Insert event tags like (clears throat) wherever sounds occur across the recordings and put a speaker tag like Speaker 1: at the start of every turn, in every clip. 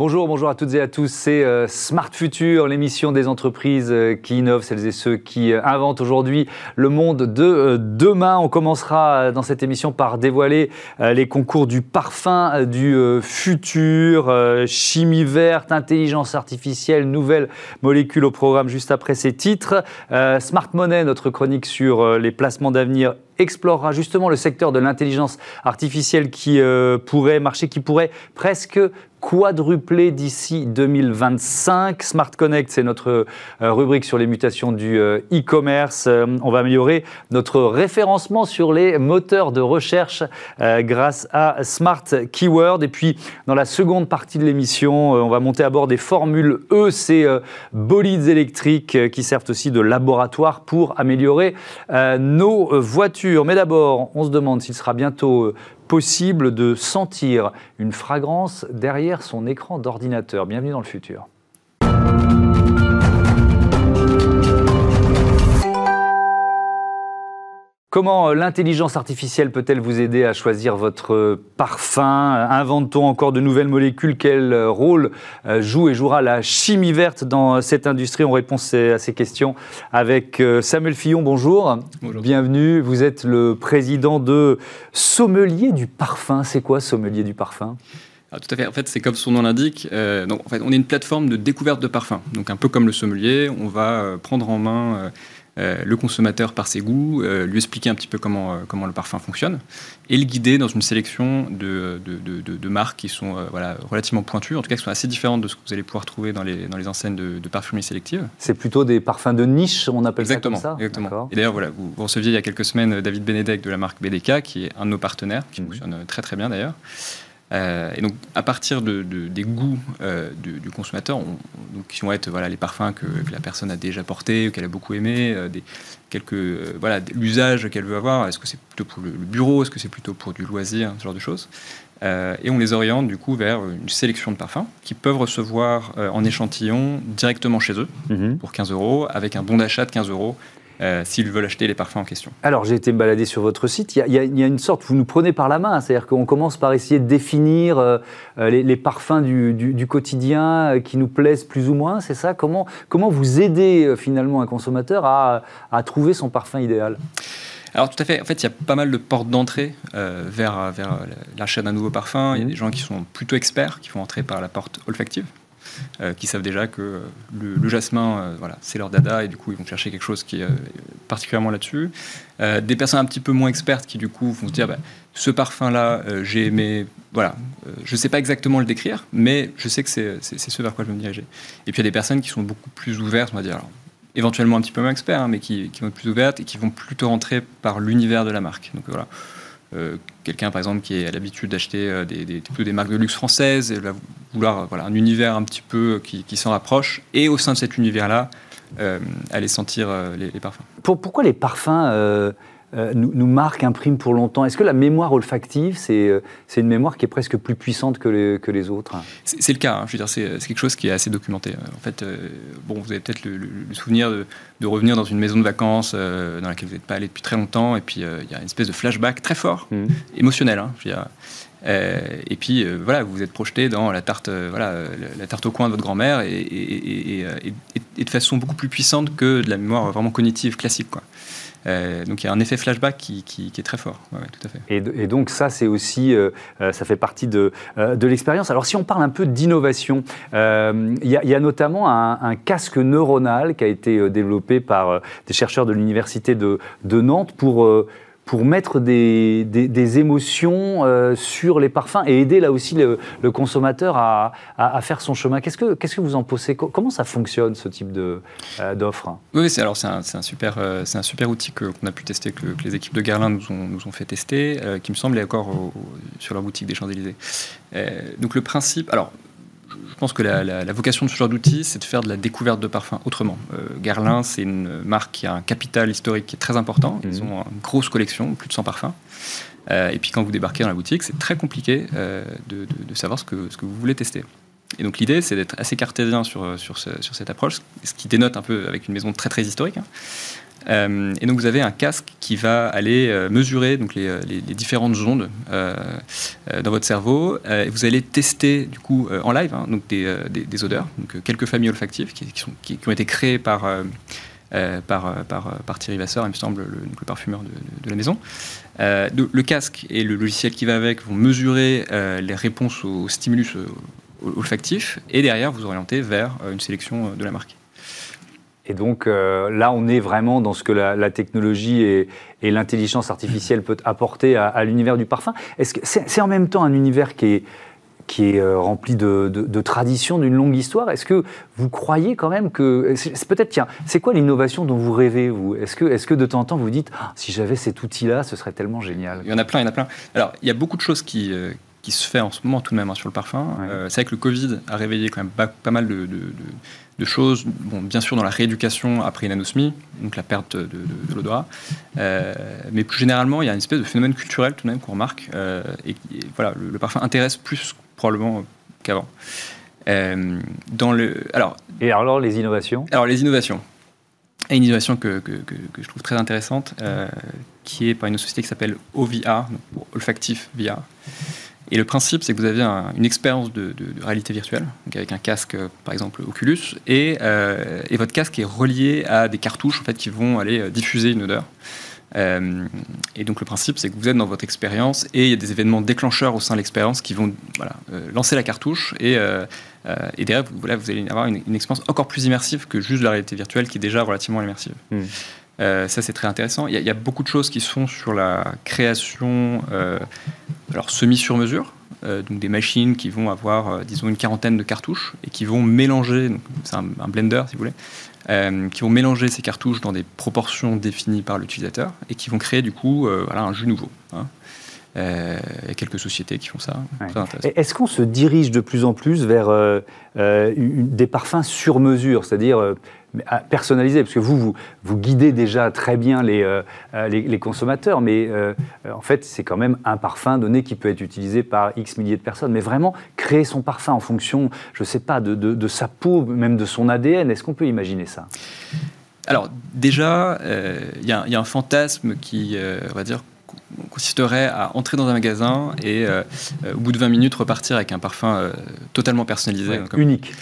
Speaker 1: Bonjour, bonjour à toutes et à tous. C'est euh, Smart Future, l'émission des entreprises euh, qui innovent, celles et ceux qui euh, inventent aujourd'hui le monde de demain. On commencera dans cette émission par dévoiler les concours du parfum du futur, chimie verte, intelligence artificielle, nouvelles molécules au programme juste après ces titres. Smart Money, notre chronique sur les placements d'avenir explorera justement le secteur de l'intelligence artificielle qui pourrait marcher, qui pourrait presque quadruplé d'ici 2025. Smart Connect, c'est notre euh, rubrique sur les mutations du euh, e-commerce. Euh, on va améliorer notre référencement sur les moteurs de recherche grâce à Smart Keyword. Et puis, dans la seconde partie de l'émission, on va monter à bord des formules E, ces bolides électriques qui servent aussi de laboratoire pour améliorer nos voitures. Mais d'abord, on se demande s'il sera bientôt possible de sentir une fragrance derrière son écran d'ordinateur. Bienvenue dans le futur. Comment euh, l'intelligence artificielle peut-elle vous aider à choisir votre euh, parfum? Invente-t-on encore de nouvelles molécules? Quel euh, rôle joue et jouera la chimie verte dans cette industrie? On répond à ces questions avec Samuel Fillon. Bonjour. bonjour. Bienvenue. Vous êtes le président de Sommelier du parfum. C'est quoi Sommelier du parfum?
Speaker 2: Ah, tout à fait. En fait, c'est comme son nom l'indique. donc, en fait, on est une plateforme de découverte de parfums. Donc, un peu comme le sommelier, on va prendre en main euh, le consommateur par ses goûts, euh, lui expliquer un petit peu comment, euh, comment le parfum fonctionne, et le guider dans une sélection de, de, marques qui sont voilà, relativement pointues, en tout cas qui sont assez différentes de ce que vous allez pouvoir trouver dans les, dans les enseignes de, parfumerie sélective.
Speaker 1: C'est plutôt des parfums de niche, on appelle
Speaker 2: ça
Speaker 1: comme ça
Speaker 2: Exactement. Et d'ailleurs, voilà, vous, receviez il y a quelques semaines David Benedek de la marque BDK, qui est un de nos partenaires, qui mmh. fonctionne très très bien d'ailleurs. Euh, et donc, à partir de, des goûts euh, du, consommateur, donc, qui vont être voilà, les parfums que, la personne a déjà portés, qu'elle a beaucoup aimé, euh, des, quelques, voilà, l'usage qu'elle veut avoir, est-ce que c'est plutôt pour le, bureau, est-ce que c'est plutôt pour du loisir, ce genre de choses. et on les oriente du coup vers une sélection de parfums qui peuvent recevoir en échantillon directement chez eux mm-hmm. pour 15 euros, avec un bon d'achat de 15 euros euh, s'ils veulent acheter les parfums en question.
Speaker 1: Alors j'ai été me balader sur votre site, il y, a, une sorte, vous nous prenez par la main, c'est-à-dire qu'on commence par essayer de définir euh, euh, les, parfums du, quotidien qui nous plaisent plus ou moins, c'est ça? Comment, comment vous aidez finalement un consommateur à, trouver son parfum idéal?
Speaker 2: Alors tout à fait, en fait il y a pas mal de portes d'entrée vers, vers l'achat d'un nouveau parfum. Il y a mmh. des gens qui sont plutôt experts, qui vont entrer par la porte olfactive. Euh, qui savent déjà que euh, le, jasmin, euh, voilà, c'est leur dada, et du coup, ils vont chercher quelque chose qui est particulièrement là-dessus. des personnes un petit peu moins expertes qui, du coup, vont se dire, bah, ce parfum-là, j'ai aimé, voilà, je ne sais pas exactement le décrire, mais je sais que c'est ce vers quoi je veux me diriger. Et puis, il y a des personnes qui sont beaucoup plus ouvertes, on va dire, éventuellement un petit peu moins experts, hein, mais qui, qui, vont être plus ouvertes et qui vont plutôt rentrer par l'univers de la marque. Donc voilà, euh, quelqu'un, par exemple, qui a l'habitude d'acheter euh, des, des, des, marques de luxe françaises, et vouloir voilà, un univers un petit peu qui, qui s'en rapproche, et au sein de cet univers-là, euh, aller sentir les, parfums.
Speaker 1: pourquoi les parfums euh, nous, marque, imprime pour longtemps. Est-ce que la mémoire olfactive, c'est euh, une mémoire qui est presque plus puissante que les, que les autres
Speaker 2: C'est le cas. Hein. Je veux dire, c'est quelque chose qui est assez documenté. En fait, euh, bon, vous avez peut-être le, souvenir de, revenir dans une maison de vacances dans laquelle vous n'êtes pas allé depuis très longtemps, et puis il y a une espèce de flashback très fort, mmh. émotionnel. Hein, je veux dire, et puis voilà, vous vous êtes projeté dans la tarte, voilà, la tarte au coin de votre grand-mère et, de façon beaucoup plus puissante que de la mémoire vraiment cognitive classique. Quoi. Euh, donc il y a un effet flashback qui, est très fort. tout à fait.
Speaker 1: Et, donc ça, c'est aussi, euh, euh, ça fait partie de, de l'expérience. Alors si on parle un peu d'innovation, il y, a notamment un, casque neuronal qui a été développé par des chercheurs de l'université de, Nantes pour pour mettre des, des, émotions euh, sur les parfums et aider là aussi le, consommateur à, à, faire son chemin. Qu'est-ce que, que vous en pensez? Comment ça fonctionne ce type de, euh, d'offre?
Speaker 2: Oui, alors c'est un, un, super, euh, un super outil que, qu'on a pu tester, que, les équipes de Garlin nous ont, nous ont fait tester, qui me semble est encore sur leur boutique des Champs-Élysées. donc le principe, alors je pense que la, vocation de ce genre d'outil, c'est de faire de la découverte de parfums autrement. Euh, Guerlain, c'est une marque qui a un capital historique qui est très important. Ils mhm. ont une grosse collection, plus de 100 parfums. Euh, et puis quand vous débarquez dans la boutique, c'est très compliqué euh, de, savoir ce que, ce que vous voulez tester. Et donc l'idée, c'est d'être assez cartésien sur, sur, sur, cette approche, ce qui dénote un peu avec une maison très très historique. Hein. Euh, et donc vous avez un casque qui va aller euh, mesurer donc les, les, différentes ondes euh, dans votre cerveau. vous allez tester du coup en live hein, donc des, odeurs, donc quelques familles olfactives qui, ont été créées par par, par, Thierry Vasseur, il me semble, le, le parfumeur de, de, la maison. le casque et le logiciel qui va avec vont mesurer les réponses aux stimulus olfactifs et derrière vous orienter vers une sélection de la marque.
Speaker 1: Et donc euh, là, on est vraiment dans ce que la, technologie et, l'intelligence artificielle peut apporter à, l'univers du parfum. Est-ce que c'est en même temps un univers qui est qui est euh, rempli de, de, traditions, d'une longue histoire? Est-ce que vous croyez quand même que c'est peut-être tiens, c'est quoi l'innovation dont vous rêvez vous? Est-ce que est-ce que de temps en temps vous dites ah, si j'avais cet outil-là, ce serait tellement génial?
Speaker 2: Il y en a plein, il y en a plein. Alors il y a beaucoup de choses qui euh, qui se fait en ce moment tout de même hein, sur le parfum. c'est vrai que le Covid a réveillé quand même pas, mal de, de choses, bon, bien sûr dans la rééducation après une anosmie, donc la perte de, l'odorat, euh, mais plus généralement, il y a une espèce de phénomène culturel tout de même qu'on remarque, euh, et, voilà, le, parfum intéresse plus probablement qu'avant.
Speaker 1: Euh, dans le, alors, et alors les innovations?
Speaker 2: Alors les innovations. Et une innovation que, que, je trouve très intéressante, qui est par une société qui s'appelle OVR, donc Olfactif VR. Et le principe, c'est que vous avez une expérience de, réalité virtuelle, avec un casque, par exemple Oculus, euh, et, votre casque est relié à des cartouches en fait, qui vont aller euh, diffuser une odeur. Euh, et donc le principe, c'est que vous êtes dans votre expérience et il y a des événements déclencheurs au sein de l'expérience qui vont lancer la cartouche et, derrière, vous, vous allez avoir une, expérience encore plus immersive que juste la réalité virtuelle qui est déjà relativement immersive. Hmm. ça, c'est très intéressant. Il y, a, beaucoup de choses qui se font sur la création alors semi sur mesure, euh, donc des machines qui vont avoir, euh, disons, une quarantaine de cartouches et qui vont mélanger, c'est un, blender si vous voulez, euh, qui vont mélanger ces cartouches dans des proportions définies par l'utilisateur et qui vont créer du coup voilà, un jus nouveau. Hein. il y a quelques sociétés qui font ça.
Speaker 1: Est-ce qu'on se dirige de plus en plus vers des parfums sur mesure, c'est-à-dire personnalisé, parce que vous, vous, vous, guidez déjà très bien les, euh, euh, les, consommateurs, mais euh, en fait, c'est quand même un parfum donné qui peut être utilisé par X milliers de personnes. Mais vraiment, créer son parfum en fonction, je ne sais pas, de, de, sa peau, même de son ADN, est-ce qu'on peut imaginer ça?
Speaker 2: Alors, déjà, il y, y, a un fantasme qui, on va dire, consisterait à entrer dans un magasin et au bout de 20 minutes repartir avec un parfum totalement personnalisé.
Speaker 1: unique.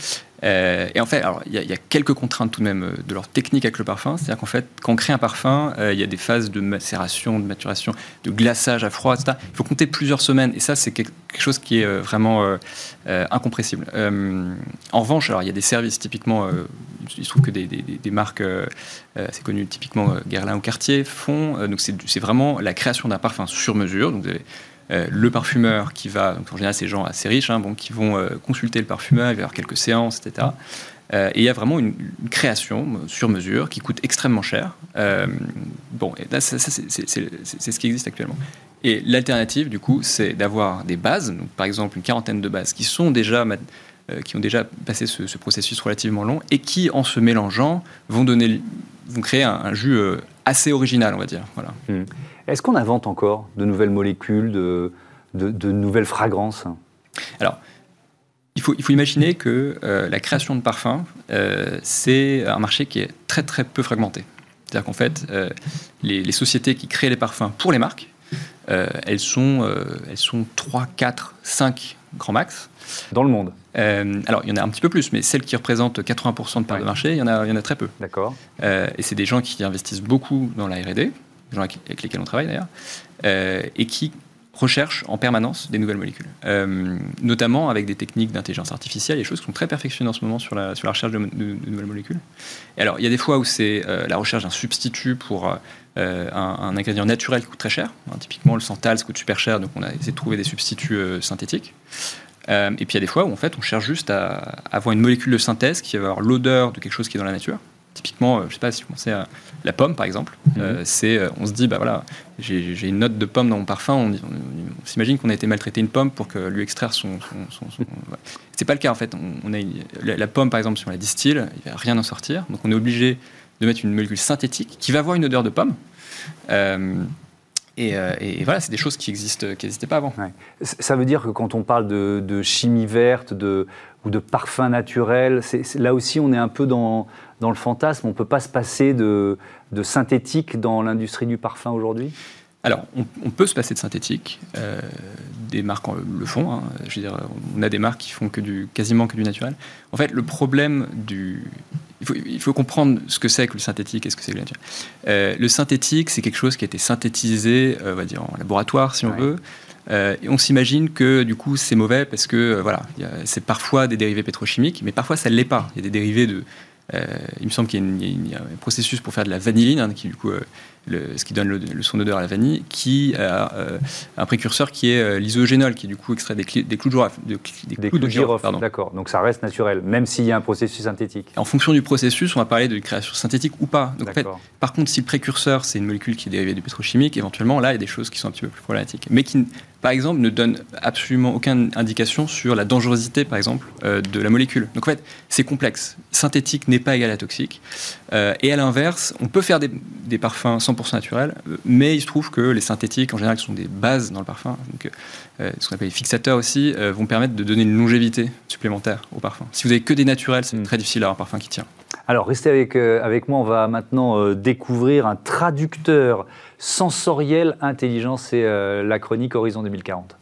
Speaker 2: Euh, et en fait, il y, a quelques contraintes tout de même euh, de leur technique avec le parfum. C'est-à-dire qu'en fait, quand on crée un parfum, euh, il y a des phases de macération, de maturation, de glaçage à froid, etc. Il faut compter plusieurs semaines. Et ça, c'est quelque chose qui est vraiment incompressible. en revanche, alors il y a des services typiquement. il se trouve que des, marques assez connues, typiquement Guerlain ou Cartier, font. donc c'est vraiment la création d'un parfum sur mesure. Donc vous avez euh, le parfumeur qui va, donc en général c'est des gens assez riches, hein, bon, qui vont euh, consulter le parfumeur, il va y avoir quelques séances, etc. Euh, et il y a vraiment une, création sur mesure qui coûte extrêmement cher. bon, là, c'est ce qui existe actuellement. Et l'alternative, du coup, c'est d'avoir des bases, donc, par exemple une quarantaine de bases, qui sont déjà qui ont déjà passé ce, processus relativement long et qui, en se mélangeant, vont donner, vont créer un, jus assez original, on va dire. Voilà.
Speaker 1: Mmh. Est-ce qu'on invente encore de nouvelles molécules, de, de, nouvelles fragrances?
Speaker 2: Alors, il faut, il faut, imaginer que euh, la création de parfums, euh, c'est un marché qui est très très peu fragmenté. C'est-à-dire qu'en fait, euh, les, sociétés qui créent les parfums pour les marques, elles, sont, elles sont 3, 4, 5 grands max.
Speaker 1: Dans le monde
Speaker 2: Alors, il y en a un petit peu plus, mais celles qui représentent 80% de part de marché, il y, en a, il y en a très peu.
Speaker 1: D'accord.
Speaker 2: et c'est des gens qui investissent beaucoup dans la RD, gens avec lesquels on travaille d'ailleurs, euh, et qui recherchent en permanence des nouvelles molécules, euh, notamment avec des techniques d'intelligence artificielle, des choses qui sont très perfectionnées en ce moment sur la, sur la recherche de, nouvelles molécules. Alors, il y a des fois où c'est euh, la recherche d'un substitut pour un, ingrédient naturel qui coûte très cher. Hein, typiquement, le santal, ça coûte super cher, donc on a essayé de trouver des substituts synthétiques. et puis il y a des fois où en fait on cherche juste à avoir une molécule de synthèse qui va avoir l'odeur de quelque chose qui est dans la nature, Typiquement, euh, je sais pas si vous pensez à la pomme, par exemple. Mhm. Euh, c'est, euh, on se dit, bah voilà, j'ai une note de pomme dans mon parfum. On, s'imagine qu'on a été maltraité une pomme pour que lui extraire son. C'est pas le cas en fait. On, a la, pomme, par exemple, si on la distille, il va rien en sortir. Donc on est obligé de mettre une molécule synthétique qui va avoir une odeur de pomme. Et, voilà, c'est des choses qui existent, qui n'existaient pas avant.
Speaker 1: Ça veut dire que quand on parle de, chimie verte de, ou de parfum naturel, là aussi on est un peu dans, dans le fantasme. On ne peut pas se passer de, de synthétique dans l'industrie du parfum aujourd'hui?
Speaker 2: Alors, on, peut se passer de synthétique. Euh, des marques le font. Hein. Je veux dire, on a des marques qui font que du, quasiment que du naturel. En fait, le problème du. Il faut, comprendre ce que c'est que le synthétique et ce que c'est que le naturel. Euh, le synthétique, c'est quelque chose qui a été synthétisé, euh, on va dire, en laboratoire, si on veut. et on s'imagine que du coup c'est mauvais parce que voilà, c'est parfois des dérivés pétrochimiques, mais parfois ça ne l'est pas. Il y a des dérivés de, il me semble qu'il y, a un processus pour faire de la vanilline, hein, qui du coup ce qui donne le, son odeur à la vanille, qui a euh, un précurseur qui est euh, l'isogénol, qui est du coup extrait des, des clous de girofle.
Speaker 1: des, clous de girofle, d'accord. Donc ça reste naturel, même s'il y a un processus synthétique.
Speaker 2: En fonction du processus, on va parler de création synthétique ou pas. Donc, en fait, par contre, si le précurseur, c'est une molécule qui est dérivée du pétrochimique, éventuellement, là, il y a des choses qui sont un petit peu plus problématiques. Mais qui, par exemple, ne donnent absolument aucune indication sur la dangerosité, par exemple, euh, de la molécule. Donc en fait, c'est complexe. Synthétique n'est pas égal à toxique. et à l'inverse, on peut faire des, des parfums 100% naturel, mais il se trouve que les synthétiques, en général, sont des bases dans le parfum, donc, euh, ce qu'on appelle les fixateurs aussi, euh, vont permettre de donner une longévité supplémentaire au parfum. Si vous avez que des naturels, c'est mm. très difficile d'avoir un parfum qui tient.
Speaker 1: Alors, restez avec, euh, avec moi, on va maintenant découvrir un traducteur sensoriel intelligent, c'est la chronique Horizon 2040.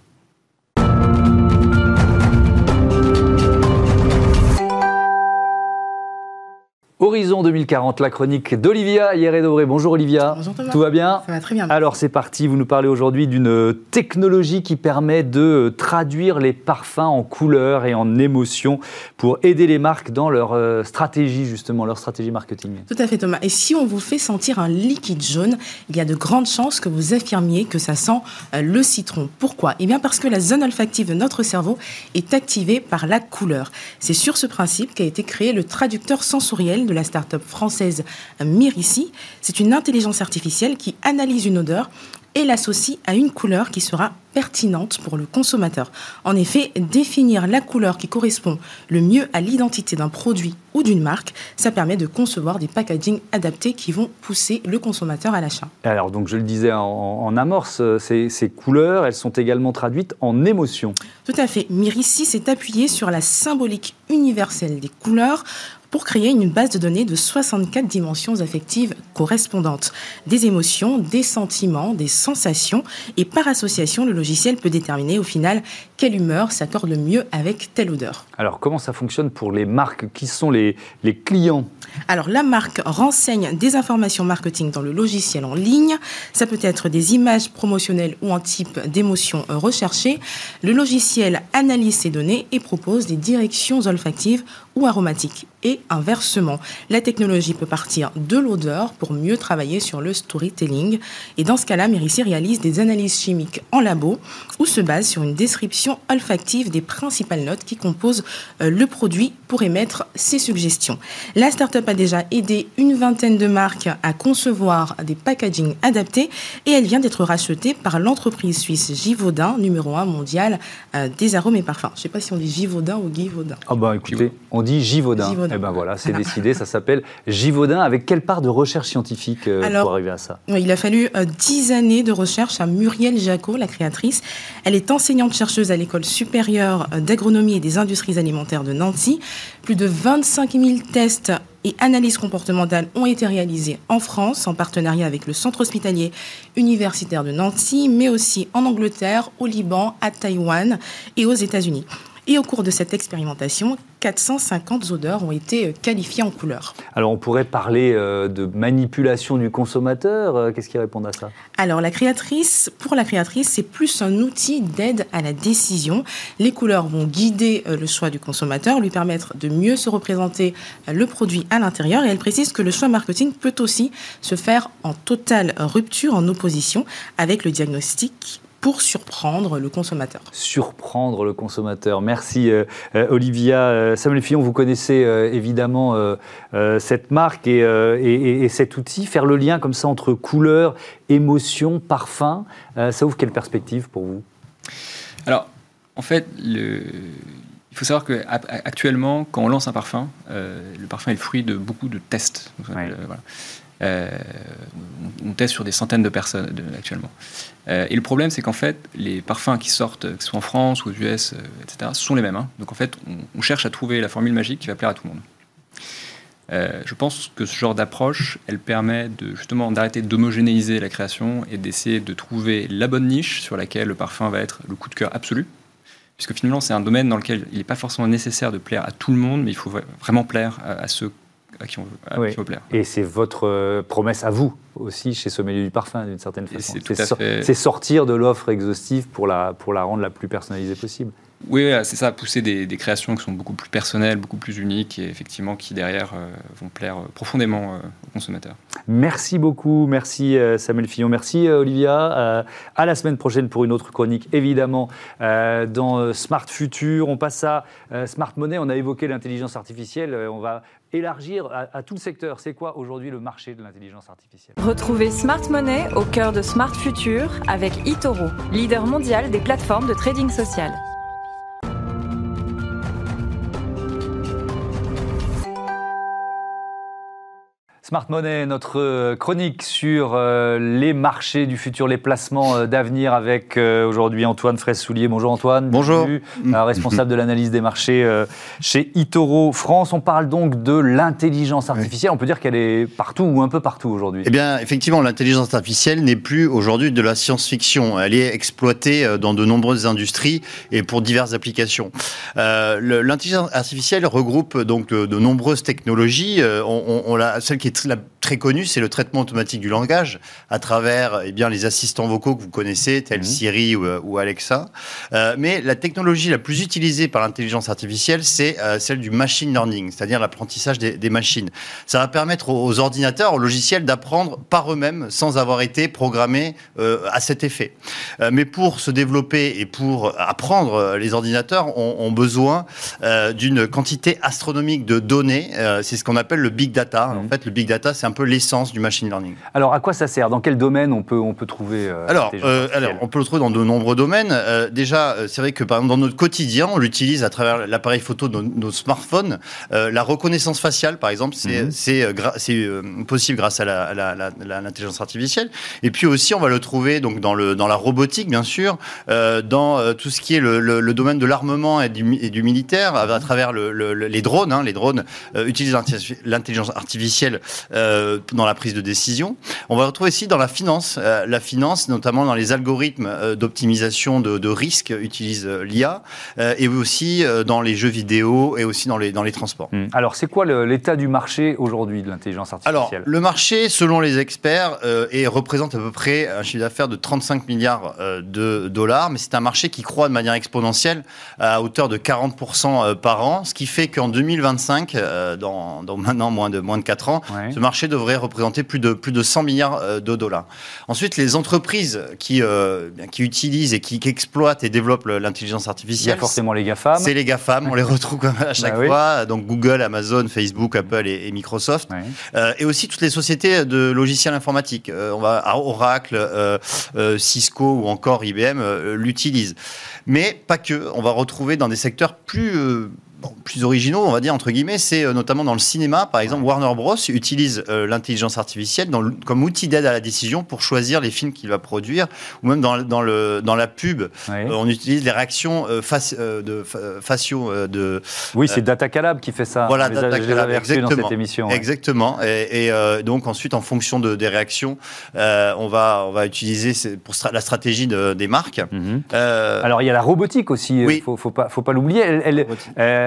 Speaker 1: Horizon 2040, la chronique d'Olivia Hieré-Dobré. Bonjour Olivia.
Speaker 3: Bonjour Thomas.
Speaker 1: Tout va bien
Speaker 3: Ça va très bien.
Speaker 1: Alors c'est parti, vous nous parlez aujourd'hui d'une technologie qui permet de traduire les parfums en couleurs et en émotions pour aider les marques dans leur euh, stratégie justement, leur stratégie marketing.
Speaker 3: Tout à fait Thomas. Et si on vous fait sentir un liquide jaune, il y a de grandes chances que vous affirmiez que ça sent euh, le citron. Pourquoi? Eh bien parce que la zone olfactive de notre cerveau est activée par la couleur. C'est sur ce principe qu'a été créé le traducteur sensoriel de la start-up française Mirici. C'est une intelligence artificielle qui analyse une odeur et l'associe à une couleur qui sera pertinente pour le consommateur. En effet, définir la couleur qui correspond le mieux à l'identité d'un produit ou d'une marque, ça permet de concevoir des packagings adaptés qui vont pousser le consommateur à l'achat.
Speaker 1: Alors, donc je le disais en, amorce, ces, ces, couleurs, elles sont également traduites en émotions.
Speaker 3: Tout à fait. Mirici s'est appuyé sur la symbolique universelle des couleurs pour créer une base de données de 64 dimensions affectives correspondantes. Des émotions, des sentiments, des sensations, et par association, le logiciel peut déterminer au final quelle humeur s'accorde le mieux avec telle odeur.
Speaker 1: Alors comment ça fonctionne pour les marques? Qui sont les, les clients?
Speaker 3: Alors la marque renseigne des informations marketing dans le logiciel en ligne. Ça peut être des images promotionnelles ou un type d'émotion recherchée. Le logiciel analyse ces données et propose des directions olfactives ou aromatiques et inversement. La technologie peut partir de l'odeur pour mieux travailler sur le storytelling. Et dans ce cas-là, Mérici réalise des analyses chimiques en labo ou se base sur une description olfactive des principales notes qui composent euh, le produit pour émettre ses suggestions. La startup a déjà aidé une vingtaine de marques à concevoir des packaging adaptés et elle vient d'être rachetée par l'entreprise suisse Givaudan, numéro 1 mondial euh, des arômes et parfums. Je ne sais pas si on dit Givaudan ou Givaudan.
Speaker 1: Ah bah écoutez, on dit Givaudan. Eh ben voilà, c'est décidé, ça s'appelle Givaudan. Avec quelle part de recherche scientifique euh, pour arriver à ça
Speaker 3: Il a fallu euh, dix années de recherche à Muriel Jacot, la créatrice. Elle est enseignante-chercheuse à l'école supérieure euh, d'agronomie et des industries alimentaires de Nancy. Plus de 25 000 tests et analyses comportementales ont été réalisées en France en partenariat avec le centre hospitalier universitaire de Nancy, mais aussi en Angleterre, au Liban, à Taïwan et aux États-Unis. Et au cours de cette expérimentation, 450 odeurs ont été euh, qualifiées en couleurs.
Speaker 1: Alors on pourrait parler euh, de manipulation du consommateur. Euh, qu'est-ce qui répond à ça?
Speaker 3: Alors la créatrice, pour la créatrice, c'est plus un outil d'aide à la décision. Les couleurs vont guider le choix du consommateur, lui permettre de mieux se représenter le produit à l'intérieur. Et elle précise que le choix marketing peut aussi se faire en totale rupture, en opposition avec le diagnostic pour surprendre le consommateur.
Speaker 1: Surprendre le consommateur. Merci euh, euh, Olivia. Euh, Samuel Fillon, vous connaissez évidemment cette marque et, cet outil. Faire le lien comme ça entre couleur, émotion, parfum, ça ouvre quelle perspective pour vous?
Speaker 2: Alors, en fait, le... il faut savoir qu'actuellement, quand on lance un parfum, le parfum est le fruit de beaucoup de tests. On teste sur des centaines de personnes actuellement. et le problème, c'est qu'en fait, les parfums qui sortent, que ce soit en France ou aux US, etc., sont les mêmes. Hein. Donc en fait, on, cherche à trouver la formule magique qui va plaire à tout le monde. Euh, je pense que ce genre d'approche, elle permet justement d'arrêter d'homogénéiser la création et d'essayer de trouver la bonne niche sur laquelle le parfum va être le coup de cœur absolu. Puisque finalement, c'est un domaine dans lequel il n'est pas forcément nécessaire de plaire à tout le monde, mais il faut vraiment plaire à, ceux à qui on veut, plaire.
Speaker 1: Et c'est votre euh, promesse à vous aussi chez Sommelier du Parfum, d'une certaine façon.
Speaker 2: C'est
Speaker 1: sortir de l'offre exhaustive pour la, pour la rendre la plus personnalisée possible.
Speaker 2: Oui, c'est ça, pousser des, créations qui sont beaucoup plus personnelles, beaucoup plus uniques et effectivement qui derrière euh, vont plaire euh, profondément euh, aux consommateurs.
Speaker 1: Merci beaucoup, merci Samuel Fillon, merci Olivia. à la semaine prochaine pour une autre chronique, évidemment, dans Smart Future. On passe à Smart Money, on a évoqué l'intelligence artificielle, on va élargir à, à tout le secteur. C'est quoi aujourd'hui le marché de l'intelligence artificielle?
Speaker 4: Retrouvez Smart Money au cœur de Smart Future avec eToro, leader mondial des plateformes de trading social.
Speaker 1: Smart Money, notre euh, chronique sur euh, les marchés du futur, les placements euh, d'avenir avec aujourd'hui Antoine Fraisse-Soulier. Bonjour Antoine.
Speaker 5: Bonjour.
Speaker 1: responsable de l'analyse des marchés chez Itoro France. On parle donc de l'intelligence artificielle. On peut dire qu'elle est partout ou un peu partout aujourd'hui.
Speaker 5: Eh bien, effectivement, l'intelligence artificielle n'est plus aujourd'hui de la science-fiction. Elle est exploitée dans de nombreuses industries et pour diverses applications. l'intelligence artificielle regroupe donc de, nombreuses technologies. On, on, on celle qui est la très connue, c'est le traitement automatique du langage à travers eh bien, les assistants vocaux que vous connaissez, tels mhm. Siri ou, Alexa. Euh, mais la technologie la plus utilisée par l'intelligence artificielle, c'est euh, celle du machine learning, c'est-à-dire l'apprentissage des, machines. Ça va permettre aux, ordinateurs, aux logiciels d'apprendre par eux-mêmes sans avoir été programmés euh, à cet effet. mais pour se développer et pour apprendre, les ordinateurs ont, ont besoin d'une quantité astronomique de données. c'est ce qu'on appelle le big data. En mhm. fait, le big data, c'est un peu l'essence du machine learning.
Speaker 1: Alors, à quoi ça sert? Dans quel domaine on peut, on peut trouver
Speaker 5: euh, alors, euh, alors, on peut le trouver dans de nombreux domaines. Euh, déjà, c'est vrai que par exemple, dans notre quotidien, on l'utilise à travers l'appareil photo de nos, smartphones. la reconnaissance faciale, par exemple, c'est mhm. possible grâce à l'intelligence artificielle. Et puis aussi, on va le trouver donc dans, le, dans la robotique, bien sûr, dans tout ce qui est le, domaine de l'armement et du, et du militaire, à, travers les drones. Hein. les drones utilisent l'intelligence artificielle euh, dans la prise de décision. On va retrouver ici dans la finance. Euh, la finance, notamment dans les algorithmes euh, d'optimisation de, de risques, utilise l'IA, et aussi dans les jeux vidéo et aussi dans les, dans les transports.
Speaker 1: Hmm. Alors, c'est quoi l'état du marché aujourd'hui de l'intelligence artificielle?
Speaker 5: Alors, le marché, selon les experts, représente à peu près un chiffre d'affaires de 35 milliards de dollars, mais c'est un marché qui croît de manière exponentielle à hauteur de 40% par an, ce qui fait qu'en 2025, dans, dans maintenant moins de, moins de 4 ans, ce marché devrait représenter plus de, plus de 100 milliards euh, de dollars. Ensuite, les entreprises qui, euh, qui utilisent et qui, exploitent et développent l'intelligence artificielle.
Speaker 1: Il y a forcément les GAFAM.
Speaker 5: C'est les GAFAM, on les retrouve à chaque bah fois. Donc Google, Amazon, Facebook, Apple et, Microsoft. Euh, et aussi toutes les sociétés de logiciels informatiques. on va à Oracle, Cisco ou encore IBM l'utilisent. Mais pas que. On va retrouver dans des secteurs plus plus originaux, on va dire, entre guillemets, c'est euh, notamment dans le cinéma. Par exemple, Warner Bros. utilise euh, l'intelligence artificielle comme outil d'aide à la décision pour choisir les films qu'il va produire, ou même dans, dans, le, dans la pub, euh, on utilise les réactions face, de, faciaux de...
Speaker 1: Oui, c'est Data Calab qui fait ça.
Speaker 5: Voilà, Data Calab,
Speaker 1: exactement. Dans cette émission,
Speaker 5: exactement. Et, donc ensuite, en fonction de, des réactions, on, va, on va utiliser pour la stratégie de, des marques.
Speaker 1: Mhm. Alors, il y a la robotique aussi, il oui. ne faut, faut, pas, faut pas l'oublier. Elle, elle,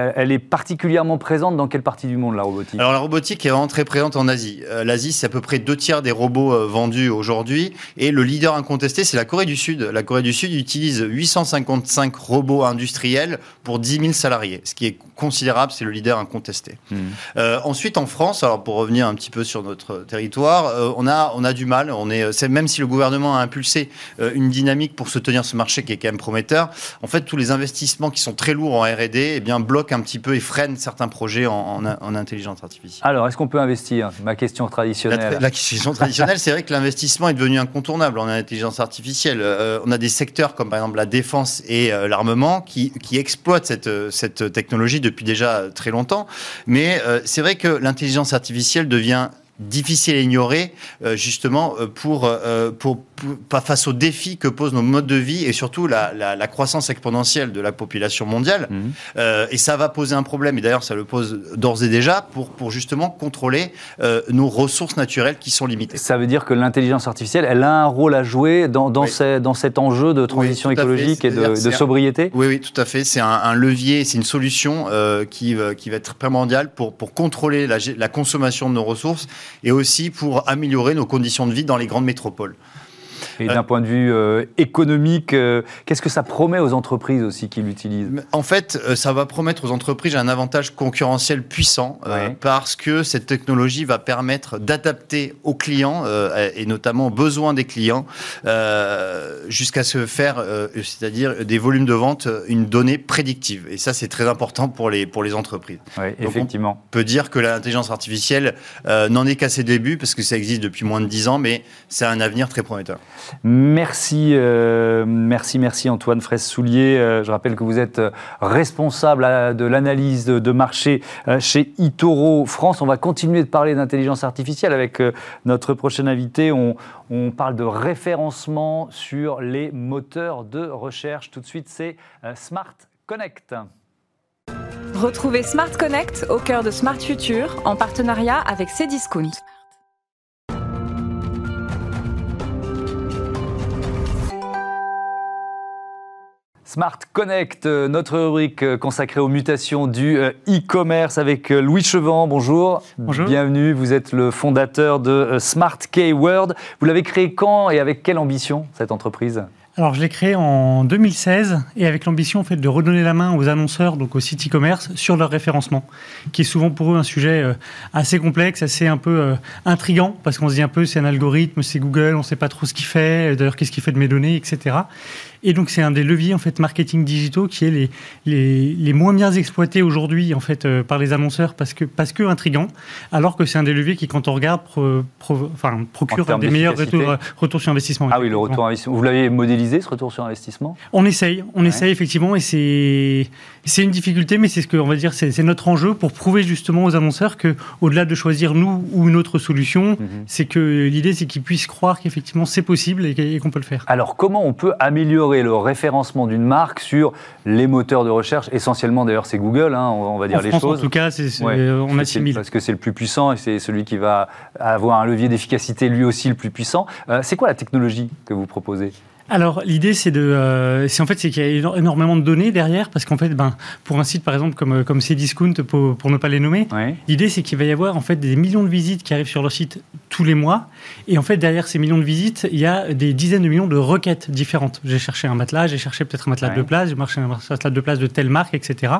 Speaker 1: euh, elle est particulièrement présente dans quelle partie du monde, la robotique?
Speaker 5: Alors, la robotique est vraiment très présente en Asie. Euh, L'Asie, c'est à peu près deux tiers des robots euh, vendus aujourd'hui. Et le leader incontesté, c'est la Corée du Sud. La Corée du Sud utilise 855 robots industriels pour 10 000 salariés, ce qui est considérable, c'est le leader incontesté. Hmm. ensuite, en France, alors pour revenir un petit peu sur notre territoire, on, a, on a du mal. On est, même si le gouvernement a impulsé une dynamique pour soutenir ce marché qui est quand même prometteur, en fait, tous les investissements qui sont très lourds en R&D eh bien, bloquent un petit peu et freine certains projets en, intelligence artificielle.
Speaker 1: Alors, est-ce qu'on peut investir? Ma question traditionnelle.
Speaker 5: La, question traditionnelle, c'est vrai que l'investissement est devenu incontournable en intelligence artificielle. Euh, on a des secteurs comme par exemple la défense et euh, l'armement qui, qui, exploitent cette, cette technologie depuis déjà très longtemps. Mais euh, c'est vrai que l'intelligence artificielle devient difficile à ignorer, justement, pour, pour, face aux défis que posent nos modes de vie et surtout la, la, croissance exponentielle de la population mondiale. Mmh. et ça va poser un problème, et d'ailleurs ça le pose d'ores et déjà, pour, pour justement contrôler nos ressources naturelles qui sont limitées.
Speaker 1: Ça veut dire que l'intelligence artificielle, elle a un rôle à jouer dans, dans, dans cet enjeu de transition écologique et de, de sobriété?
Speaker 5: Oui, oui, tout à fait. C'est un, levier, c'est une solution qui, qui va être primordiale pour, pour contrôler la, la consommation de nos ressources et aussi pour améliorer nos conditions de vie dans les grandes métropoles.
Speaker 1: Et d'un point de vue euh, économique, euh, qu'est-ce que ça promet aux entreprises aussi qui l'utilisent?
Speaker 5: En fait, euh, ça va promettre aux entreprises un avantage concurrentiel puissant parce que cette technologie va permettre d'adapter aux clients et notamment aux besoins des clients jusqu'à se faire, c'est-à-dire des volumes de vente, une donnée prédictive. Et ça, c'est très important pour les, pour les entreprises.
Speaker 1: Oui, effectivement.
Speaker 5: On peut dire que l'intelligence artificielle n'en est qu'à ses débuts parce que ça existe depuis moins de 10 ans, mais c'est un avenir très prometteur.
Speaker 1: Merci, euh, merci, merci Antoine Fraisse-Soulier. Euh, je rappelle que vous êtes euh, responsable de l'analyse de, marché chez Itoro France. On va continuer de parler d'intelligence artificielle avec notre prochain invité. On, parle de référencement sur les moteurs de recherche. Tout de suite, c'est Smart Connect.
Speaker 4: Retrouvez Smart Connect au cœur de Smart Future en partenariat avec Cdiscount.
Speaker 1: Smart Connect, euh, notre rubrique euh, consacrée aux mutations du euh, e-commerce avec Louis Chevant. Bonjour.
Speaker 6: Bonjour.
Speaker 1: Bienvenue. Vous êtes le fondateur de Smart Keyword. Vous l'avez créé quand et avec quelle ambition cette entreprise?
Speaker 6: Alors, je l'ai créé en 2016 et avec l'ambition en fait, de redonner la main aux annonceurs, donc aux sites e-commerce, sur leur référencement, qui est souvent pour eux un sujet assez complexe, assez un peu intrigant, parce qu'on se dit un peu c'est un algorithme, c'est Google, on ne sait pas trop ce qu'il fait, d'ailleurs qu'est-ce qu'il fait de mes données, etc. Et donc, c'est un des leviers en fait marketing digitaux qui est les, les, les moins bien exploités aujourd'hui en fait euh, par les annonceurs parce que parce que intrigant, alors que c'est un des leviers qui, quand on regarde, enfin, procure des meilleurs retours, retours, sur investissement.
Speaker 1: Ah oui, le retour investissement. Vous l'avez modélisé ce retour sur investissement?
Speaker 6: On essaye, on essaye effectivement, et c'est c'est une difficulté, mais c'est ce que on va dire, c'est notre enjeu pour prouver justement aux annonceurs que au-delà de choisir nous ou une autre solution, mhm. c'est que l'idée c'est qu'ils puissent croire qu'effectivement c'est possible et qu'on peut le faire.
Speaker 1: Alors comment on peut améliorer le référencement d'une marque sur les moteurs de recherche, essentiellement d'ailleurs c'est Google, hein, on, va dire les choses.
Speaker 6: En tout cas, c'est, on assimile.
Speaker 1: Parce que c'est le plus puissant et c'est celui qui va avoir un levier d'efficacité lui aussi le plus puissant. Euh, c'est quoi la technologie que vous proposez?
Speaker 6: Alors l'idée c'est de, euh, c'est en fait c'est qu'il y a énormément de données derrière parce qu'en fait ben pour un site par exemple comme comme Cdiscount pour, pour ne pas les nommer, l'idée c'est qu'il va y avoir en fait des millions de visites qui arrivent sur leur site tous les mois et en fait derrière ces millions de visites il y a des dizaines de millions de requêtes différentes. J'ai cherché un matelas, j'ai cherché peut-être un matelas de place, j'ai cherché un matelas de place de telle marque, etc.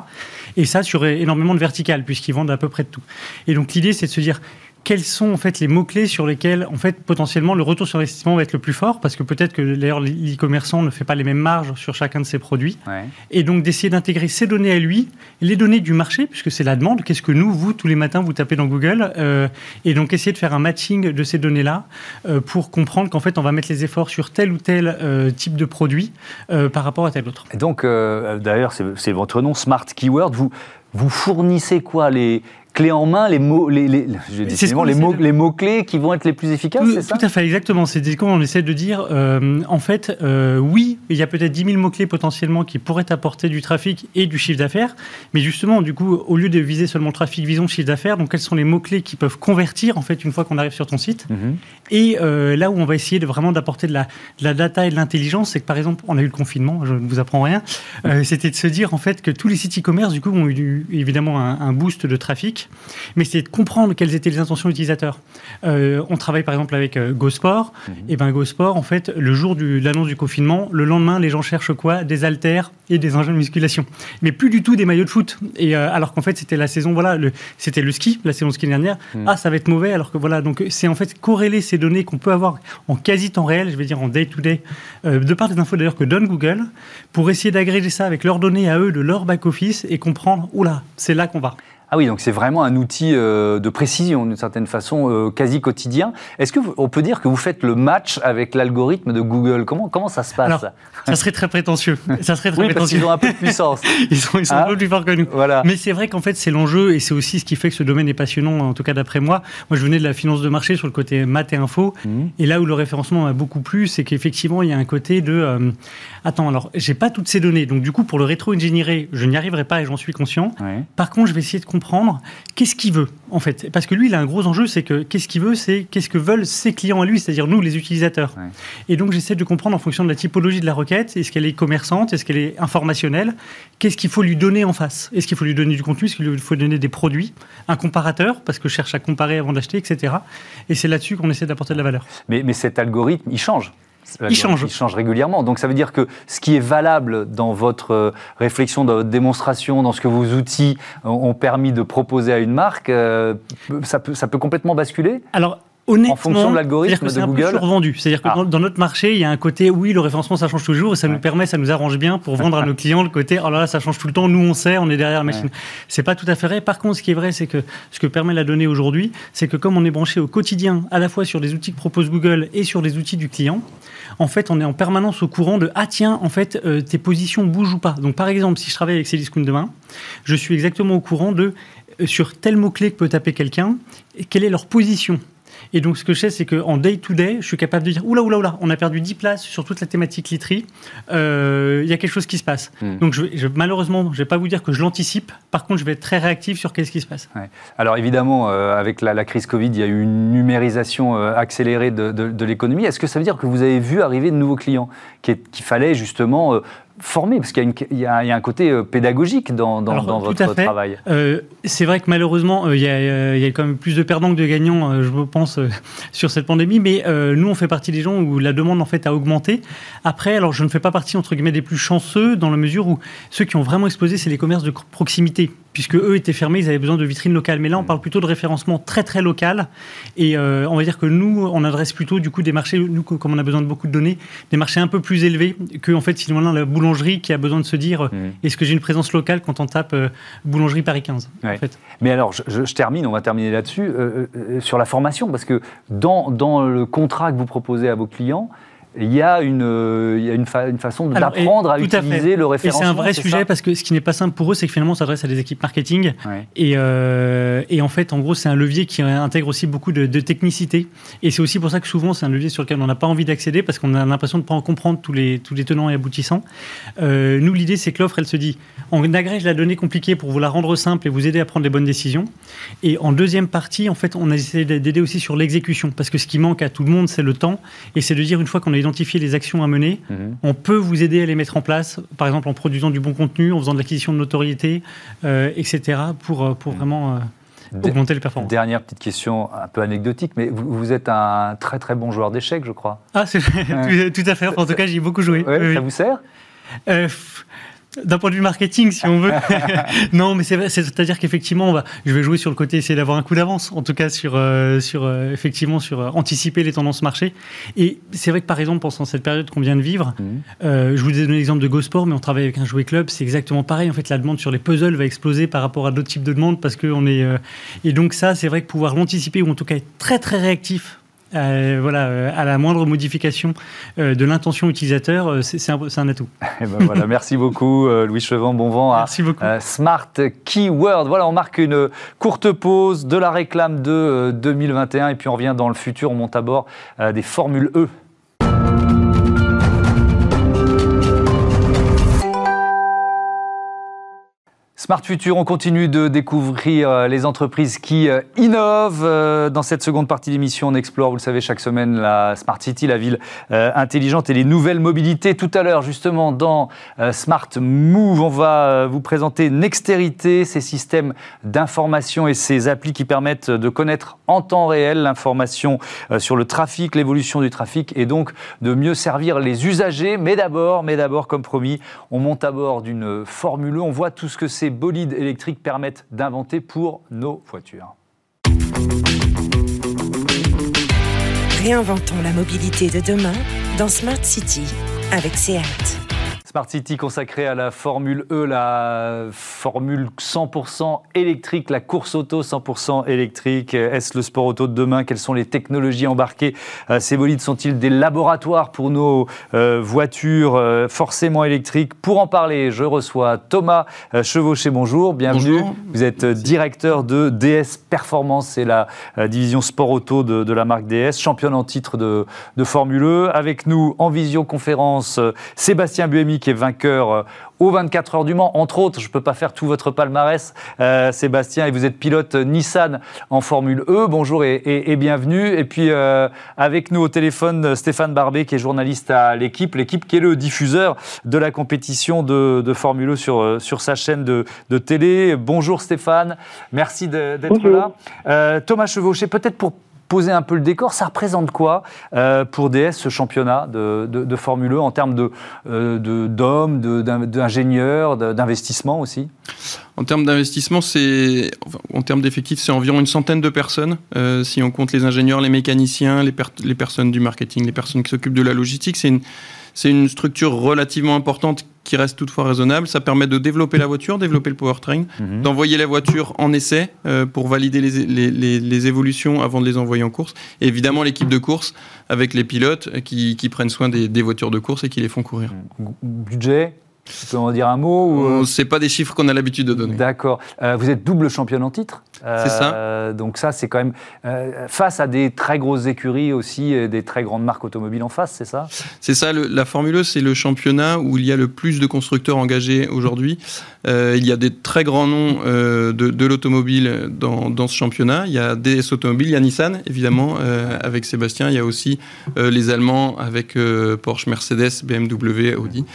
Speaker 6: Et ça sur énormément de verticales puisqu'ils vendent à peu près de tout. Et donc l'idée c'est de se dire quels sont en fait les mots-clés sur lesquels en fait potentiellement le retour sur investissement va être le plus fort? Parce que peut-être que d'ailleurs l'e-commerçant ne fait pas les mêmes marges sur chacun de ses produits. Et donc d'essayer d'intégrer ces données à lui, les données du marché puisque c'est la demande, qu'est-ce que nous, vous, tous les matins vous tapez dans Google euh, et donc essayer de faire un matching de ces données-là euh, pour comprendre qu'en fait on va mettre les efforts sur tel ou tel euh, type de produit par rapport à tel autre.
Speaker 1: Et donc d'ailleurs c'est votre nom Smart Keyword, vous vous fournissez quoi les, clés en main, les mots, les, les, les, mots, les mots clés qui vont être les plus efficaces, c'est ça
Speaker 6: Tout à fait, exactement. C'est ce qu'on essaie de dire. Euh, en fait, euh, oui, il y a peut-être 10 000 mots clés potentiellement qui pourraient apporter du trafic et du chiffre d'affaires, mais justement, du coup, au lieu de viser seulement le trafic, visons le chiffre d'affaires. Donc, quels sont les mots clés qui peuvent convertir en fait une fois qu'on arrive sur ton site mhm. Et euh, là où on va essayer de vraiment d'apporter de la, de la, data et de l'intelligence, c'est que par exemple, on a eu le confinement, je ne vous apprends rien. C'était de se dire en fait que tous les sites e-commerce du coup ont eu évidemment un boost de trafic mais c'est de comprendre quelles étaient les intentions utilisateurs. Euh, on travaille par exemple avec euh, GoSport. Mhm. Et ben GoSport, en fait, le jour de l'annonce du confinement, le lendemain, les gens cherchent quoi? Des haltères et des engins de musculation. Mais plus du tout des maillots de foot. Et euh, alors qu'en fait, c'était la saison, voilà, c'était le ski, la saison ski dernière. Mhm. Ah, ça va être mauvais. Alors que voilà, donc c'est en fait corréler ces données qu'on peut avoir en quasi temps réel, je vais dire en day to day, de par des infos d'ailleurs que donne Google, pour essayer d'agréger ça avec leurs données à eux de leur back office et comprendre, oula, c'est là qu'on va.
Speaker 1: Ah oui, donc c'est vraiment un outil de précision d'une certaine façon, quasi quotidien. Est-ce qu'on peut dire que vous faites le match avec l'algorithme de Google? Comment, comment ça se passe?
Speaker 6: Ça serait très prétentieux. Ça serait
Speaker 1: très oui, parce qu'ils ont un peu de puissance. (laughs)
Speaker 6: ils sont, ils sont
Speaker 1: hein
Speaker 6: un peu plus forts que nous.
Speaker 1: Voilà.
Speaker 6: Mais c'est vrai qu'en fait, c'est l'enjeu et c'est aussi ce qui fait que ce domaine est passionnant, en tout cas d'après moi. Moi, je venais de la finance de marché sur le côté maths et info. Mmh. Et là où le référencement m'a beaucoup plu, c'est qu'effectivement, il y a un côté de. Euh, attends, alors, j'ai pas toutes ces données. Donc, du coup, pour le rétro-ingénierer, je n'y arriverai pas et j'en suis conscient. Par contre, je vais essayer de comprendre qu'est-ce qu'il veut, en fait. Parce que lui, il a un gros enjeu, c'est que qu'est-ce qu'il veut, c'est qu'est-ce que veulent ses clients à lui, c'est-à-dire nous, les utilisateurs. Et donc, j'essaie de comprendre en fonction de la typologie de la requête, est-ce qu'elle est commerçante, est-ce qu'elle est informationnelle, qu'est-ce qu'il faut lui donner en face Est-ce qu'il faut lui donner du contenu, est-ce qu'il faut donner des produits, un comparateur, parce que je cherche à comparer avant d'acheter, etc. Et c'est là-dessus qu'on essaie d'apporter de la valeur.
Speaker 1: Mais, mais cet algorithme, il change.
Speaker 6: Il change.
Speaker 1: Il change régulièrement. Donc ça veut dire que ce qui est valable dans votre euh, réflexion, dans votre démonstration, dans ce que vos outils ont permis de proposer à une marque, euh, ça peut, ça peut complètement basculer
Speaker 6: Alors, Honnêtement,
Speaker 1: en fonction de l'algorithme de Google.
Speaker 6: C'est survendu. C'est-à-dire que ah. dans, notre marché, il y a un côté, oui, le référencement, ça change toujours, et ça nous permet, ça nous arrange bien pour vendre à nos (laughs) clients le côté, oh là là, ça change tout le temps, nous on sait, on est derrière la machine. C'est pas tout à fait vrai. Par contre, ce qui est vrai, c'est que ce que permet la donnée aujourd'hui, c'est que comme on est branché au quotidien, à la fois sur des outils que propose Google et sur des outils du client, en fait, on est en permanence au courant de ah tiens, en fait, euh, tes positions bougent ou pas. Donc par exemple, si je travaille avec Céliscoon demain, je suis exactement au courant de euh, sur tel mot clé que peut taper quelqu'un, quelle est leur position et donc, ce que je sais, c'est qu'en day-to-day, je suis capable de dire oula, oula, oula, on a perdu 10 places sur toute la thématique literie, euh, il y a quelque chose qui se passe. Hmm. Donc, je, malheureusement, je ne vais pas vous dire que je l'anticipe. Par contre, je vais être très réactif sur qu'est-ce qui se passe.
Speaker 1: Alors, évidemment, euh, avec la, crise Covid, il y a eu une numérisation euh, accélérée de, l'économie. Est-ce que ça veut dire que vous avez vu arriver de nouveaux clients qu'il fallait justement former Parce qu'il y, a un côté euh, pédagogique dans, votre travail.
Speaker 6: Euh, c'est vrai que malheureusement, euh, il, y a, quand même plus de perdants que de gagnants, je pense, (laughs) sur cette pandémie. Mais nous, on fait partie des gens où la demande en fait a augmenté. Après, alors je ne fais pas partie entre guillemets des plus chanceux dans la mesure où ceux qui ont vraiment explosé, c'est les commerces de proximité puisque eux étaient fermés, ils avaient besoin de vitrines locales. Mais là, on parle plutôt de référencement très très local, et on va dire que nous, on adresse plutôt du coup des marchés, nous comme on a besoin de beaucoup de données, des marchés un peu plus élevés que en fait finalement la boulangerie qui a besoin de se dire mm. est-ce que j'ai une présence locale quand on tape euh, boulangerie Paris 15 en fait.
Speaker 1: Mais alors, je, termine, on va terminer là-dessus, euh, euh, sur la formation, parce que dans, dans le contrat que vous proposez à vos clients, il y a une, il y a une, une façon d'apprendre à utiliser le référencement.
Speaker 6: Et c'est un vrai sujet parce que ce qui n'est pas simple pour eux, c'est que finalement, on s'adresse à des équipes marketing. Et, euh, et, en fait, en gros, c'est un levier qui intègre aussi beaucoup de, technicité. Et c'est aussi pour ça que souvent, c'est un levier sur lequel on n'a pas envie d'accéder parce qu'on a l'impression de ne pas en comprendre tous les, tous les tenants et aboutissants. Euh, nous, l'idée, c'est que l'offre, elle se dit on agrège la donnée compliquée pour vous la rendre simple et vous aider à prendre les bonnes décisions. Et en deuxième partie, en fait, on a essayé d'aider aussi sur l'exécution parce que ce qui manque à tout le monde, c'est le temps. Et c'est de dire, une fois qu'on a identifier les actions à mener. Mhm. On peut vous aider à les mettre en place, par exemple en produisant du bon contenu, en faisant de l'acquisition de notoriété, euh, etc., pour, euh, pour mhm. vraiment euh, augmenter les performances.
Speaker 1: Dernière petite question un peu anecdotique, mais vous, êtes un très très bon joueur d'échecs, je crois.
Speaker 6: Ah, c'est (laughs) tout, à fait. En tout cas, j'ai beaucoup joué.
Speaker 1: Ça vous sert?
Speaker 6: D'un point de vue marketing, si on veut. (laughs) (laughs) non, mais c'est c'est-à-dire qu'effectivement, va, je vais jouer sur le côté essayer d'avoir un coup d'avance, en tout cas sur, euh, sur euh, effectivement sur euh, anticiper les tendances marché. Et c'est vrai que par exemple, pendant cette période qu'on vient de vivre, mhm. je vous ai donné l'exemple de GoSport, mais on travaille avec un jouet club, c'est exactement pareil. En fait, la demande sur les puzzles va exploser par rapport à d'autres types de demandes parce que on est. et donc ça, c'est vrai que pouvoir l'anticiper ou en tout cas être très très réactif euh, voilà, euh, à la moindre modification euh, de l'intention utilisateur, c'est un, un, atout. (laughs)
Speaker 1: Eh ben voilà, merci beaucoup, Louis Chevant. Bon vent à Smart Keyword. Voilà, on marque une courte pause de la réclame de 2021 et puis on revient dans le futur. On monte à bord des Formules E Smart Future, on continue de découvrir euh, les entreprises qui euh, innovent. Euh, dans cette seconde partie d'émission, on explore, vous le savez, chaque semaine la Smart City, la ville intelligente et les nouvelles mobilités. Tout à l'heure, justement, dans Smart Move, on va vous présenter Nexterité, ces systèmes d'information et ces applis qui permettent de connaître en temps réel l'information sur le trafic, l'évolution du trafic et donc de mieux servir les usagers. Mais d'abord, mais d'abord, comme promis, on monte à bord d'une Formule e. On voit tout ce que c'est bolides électriques permettent d'inventer pour nos voitures.
Speaker 7: Réinventons la mobilité de demain dans Smart City avec SEAT.
Speaker 1: Smart City consacré à la Formule E, la Formule 100% électrique, la course auto 100% électrique. Est-ce le sport auto de demain? Quelles sont les technologies embarquées? Euh, Ces bolides sont-ils des laboratoires pour nos euh, voitures euh, forcément électriques? Pour en parler, je reçois Thomas Chevauché. Bonjour, bienvenue. Vous êtes directeur de DS Performance, c'est la division sport auto de, la marque DS, championne en titre de, de Formule E. Avec nous en visioconférence, Sébastien Buemi qui est vainqueur euh, aux 24 heures du Mans. Entre autres, je ne peux pas faire tout votre palmarès, euh, Sébastien, et vous êtes pilote Nissan en Formule E. Bonjour et, bienvenue. Et puis, euh, avec nous au téléphone, Stéphane Barbet, qui est journaliste à l'équipe, l'équipe qui est le diffuseur de la compétition de, Formule E sur, sur sa chaîne de, télé. Bonjour Stéphane, merci d'être là. Thomas Chevauché, peut-être pour poser un peu le décor, ça représente quoi euh, pour DS ce championnat de, Formule 1 e en termes euh, d'hommes, de, d'ingénieurs, d'investissement aussi?
Speaker 7: En termes d'investissement, c'est en termes d'effectifs, c'est environ une centaine de personnes. Euh, si on compte les ingénieurs, les mécaniciens, les, personnes du marketing, les personnes qui s'occupent de la logistique, c'est une c'est une structure relativement importante qui reste toutefois raisonnable. Ça permet de développer la voiture, développer le powertrain, mhm. d'envoyer la voiture en essai euh, pour valider les, évolutions avant de les envoyer en course. Et évidemment, l'équipe de course avec les pilotes qui, prennent soin des, des, voitures de course et qui les font courir.
Speaker 1: Budget tu peux en dire un mot
Speaker 7: ou... Euh? c'est pas des chiffres qu'on a l'habitude de donner.
Speaker 1: D'accord. Euh, vous êtes double championne en titre?
Speaker 7: C'est ça. Euh,
Speaker 1: donc ça, c'est quand même face à des très grosses écuries aussi, des très grandes marques automobiles en face, c'est ça?
Speaker 7: C'est ça. la Formule E, c'est le championnat où il y a le plus de constructeurs engagés aujourd'hui. il y a des très grands noms de, l'automobile dans, dans, ce championnat. Il y a DS Automobile, il y a Nissan, évidemment, avec Sébastien. Il y a aussi les Allemands avec Porsche, Mercedes, BMW, Audi,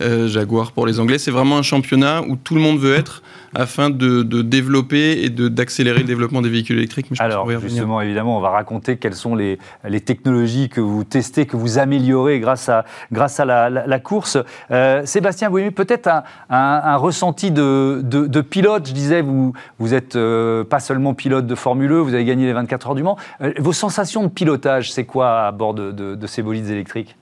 Speaker 7: Jaguar pour les Anglais. C'est vraiment un championnat où tout le monde veut être afin de, développer et d'accélérer le développement des véhicules électriques.
Speaker 1: Alors, justement, évidemment, on va raconter quelles sont les, les, technologies que vous testez, que vous améliorez grâce à, grâce à la, course. Euh, Sébastien Bouémy, peut-être un, ressenti de, de, pilote. Je disais, vous, vous êtes euh, pas seulement pilote de Formule 1, e, vous avez gagné les 24 heures du Mans. Euh, vos sensations de pilotage, c'est quoi à bord de, de ces bolides électriques?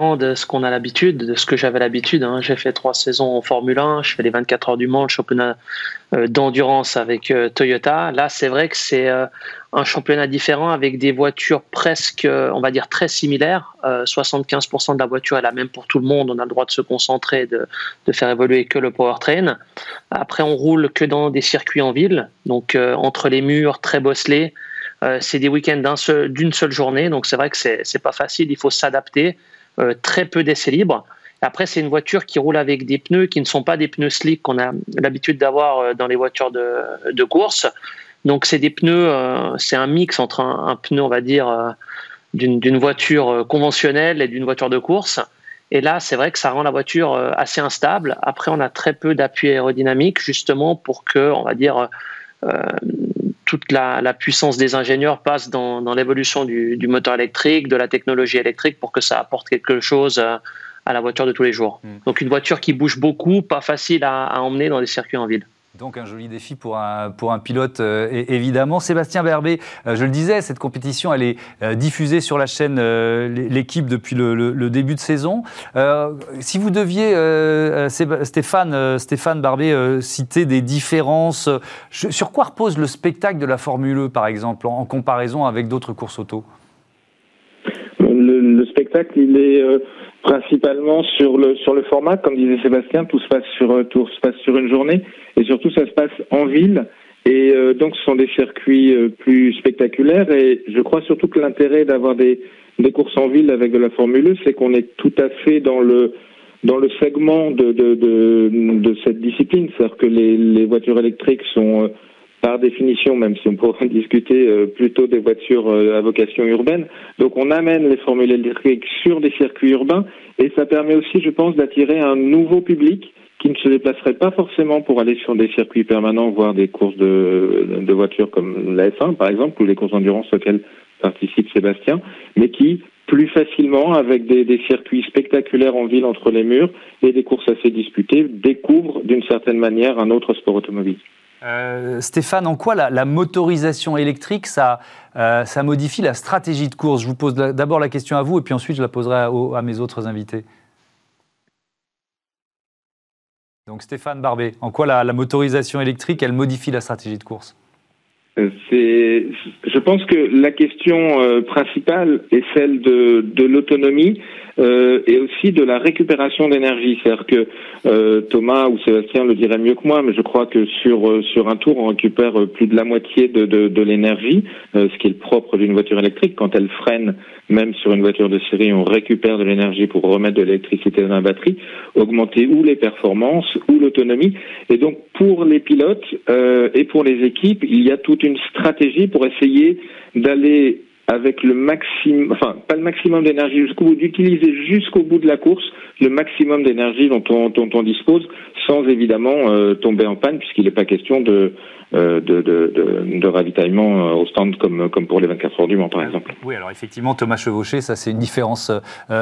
Speaker 8: De ce qu'on a l'habitude, de ce que j'avais l'habitude. Hein. J'ai fait trois saisons en Formule 1, je fais les 24 heures du Mans, le championnat euh, d'endurance avec euh, Toyota. Là, c'est vrai que c'est euh, un championnat différent avec des voitures presque, on va dire, très similaires. 75% de la voiture est la même pour tout le monde. On a le droit de se concentrer, de, de faire évoluer que le powertrain. Après, on roule que dans des circuits en ville, donc entre les murs, très bosselés. c'est des week-ends d'une seule journée, donc c'est vrai que c'est pas facile. Il faut s'adapter. Euh, très peu d'essais libres. Après, c'est une voiture qui roule avec des pneus qui ne sont pas des pneus slick qu'on a l'habitude d'avoir euh, dans les voitures de, course. Donc, c'est des pneus, euh, c'est un mix entre un, pneu, on va dire, d'une voiture conventionnelle et d'une voiture de course. Et là, c'est vrai que ça rend la voiture assez instable. Après, on a très peu d'appui aérodynamique, justement, pour que, on va dire, toute la, puissance des ingénieurs passe dans, l'évolution du, moteur électrique, de la technologie électrique pour que ça apporte quelque chose euh, à la voiture de tous les jours. Hmm. Donc une voiture qui bouge beaucoup, pas facile à emmener dans des circuits en ville.
Speaker 1: Donc un joli défi pour un, pour un pilote, euh, évidemment. Sébastien Berbet, euh, je le disais, cette compétition, elle est euh, diffusée sur la chaîne L'équipe depuis le, début de saison. si vous deviez, Stéphane, Stéphane Barbet, citer des différences, sur quoi repose le spectacle de la Formule E, par exemple, en, comparaison avec d'autres courses auto?
Speaker 9: Le, spectacle, il est principalement sur le sur le format, comme disait Sébastien, tout se passe sur tout se passe sur une journée. Et surtout, ça se passe en ville. Et euh, donc, ce sont des circuits euh, plus spectaculaires. Et je crois surtout que l'intérêt d'avoir des, des courses en ville avec de la Formule E, c'est qu'on est tout à fait dans le dans le segment de, de, de, de cette discipline. C'est-à-dire que les, les voitures électriques sont, euh, par définition, même si on pourrait discuter, plutôt des voitures à vocation urbaine. Donc, on amène les formules électriques sur des circuits urbains. Et ça permet aussi, je pense, d'attirer un nouveau public qui ne se déplacerait pas forcément pour aller sur des circuits permanents, voir des courses de, de voitures comme la F1 par exemple, ou les courses d'endurance auxquelles participe Sébastien, mais qui plus facilement, avec des, des, circuits spectaculaires en ville entre les murs et des courses assez disputées, découvrent d'une certaine manière un autre sport automobile.
Speaker 1: Stéphane, en quoi la, motorisation électrique, ça, ça modifie la stratégie de course? Je vous pose d'abord la question à vous et puis ensuite je la poserai à mes autres invités. Donc Stéphane Barbet, en quoi la, motorisation électrique, elle modifie la stratégie de course?
Speaker 9: Euh, je pense que la question euh, principale est celle de l'autonomie euh, et aussi de la récupération d'énergie. C'est-à-dire que euh, Thomas ou Sébastien le diraient mieux que moi, mais je crois que sur euh, sur un tour, on récupère plus de la moitié de, de, de l'énergie, ce qui est le propre d'une voiture électrique. Quand elle freine, même sur une voiture de série, on récupère de l'énergie pour remettre de l'électricité dans la batterie, augmenter ou les performances ou l'autonomie. Et donc pour les pilotes et pour les équipes, il y a toute une stratégie pour essayer d'aller avec le maximum, enfin pas le maximum d'énergie jusqu'au bout, d'utiliser jusqu'au bout de la course le maximum d'énergie dont on, dont on dispose, sans évidemment euh, tomber en panne, puisqu'il n'est pas question de, euh, de, de, de, de, ravitaillement euh, au stand comme, comme pour les 24 heures du Mans, par exemple.
Speaker 1: Oui, alors effectivement, Thomas Chevauché, ça c'est une différence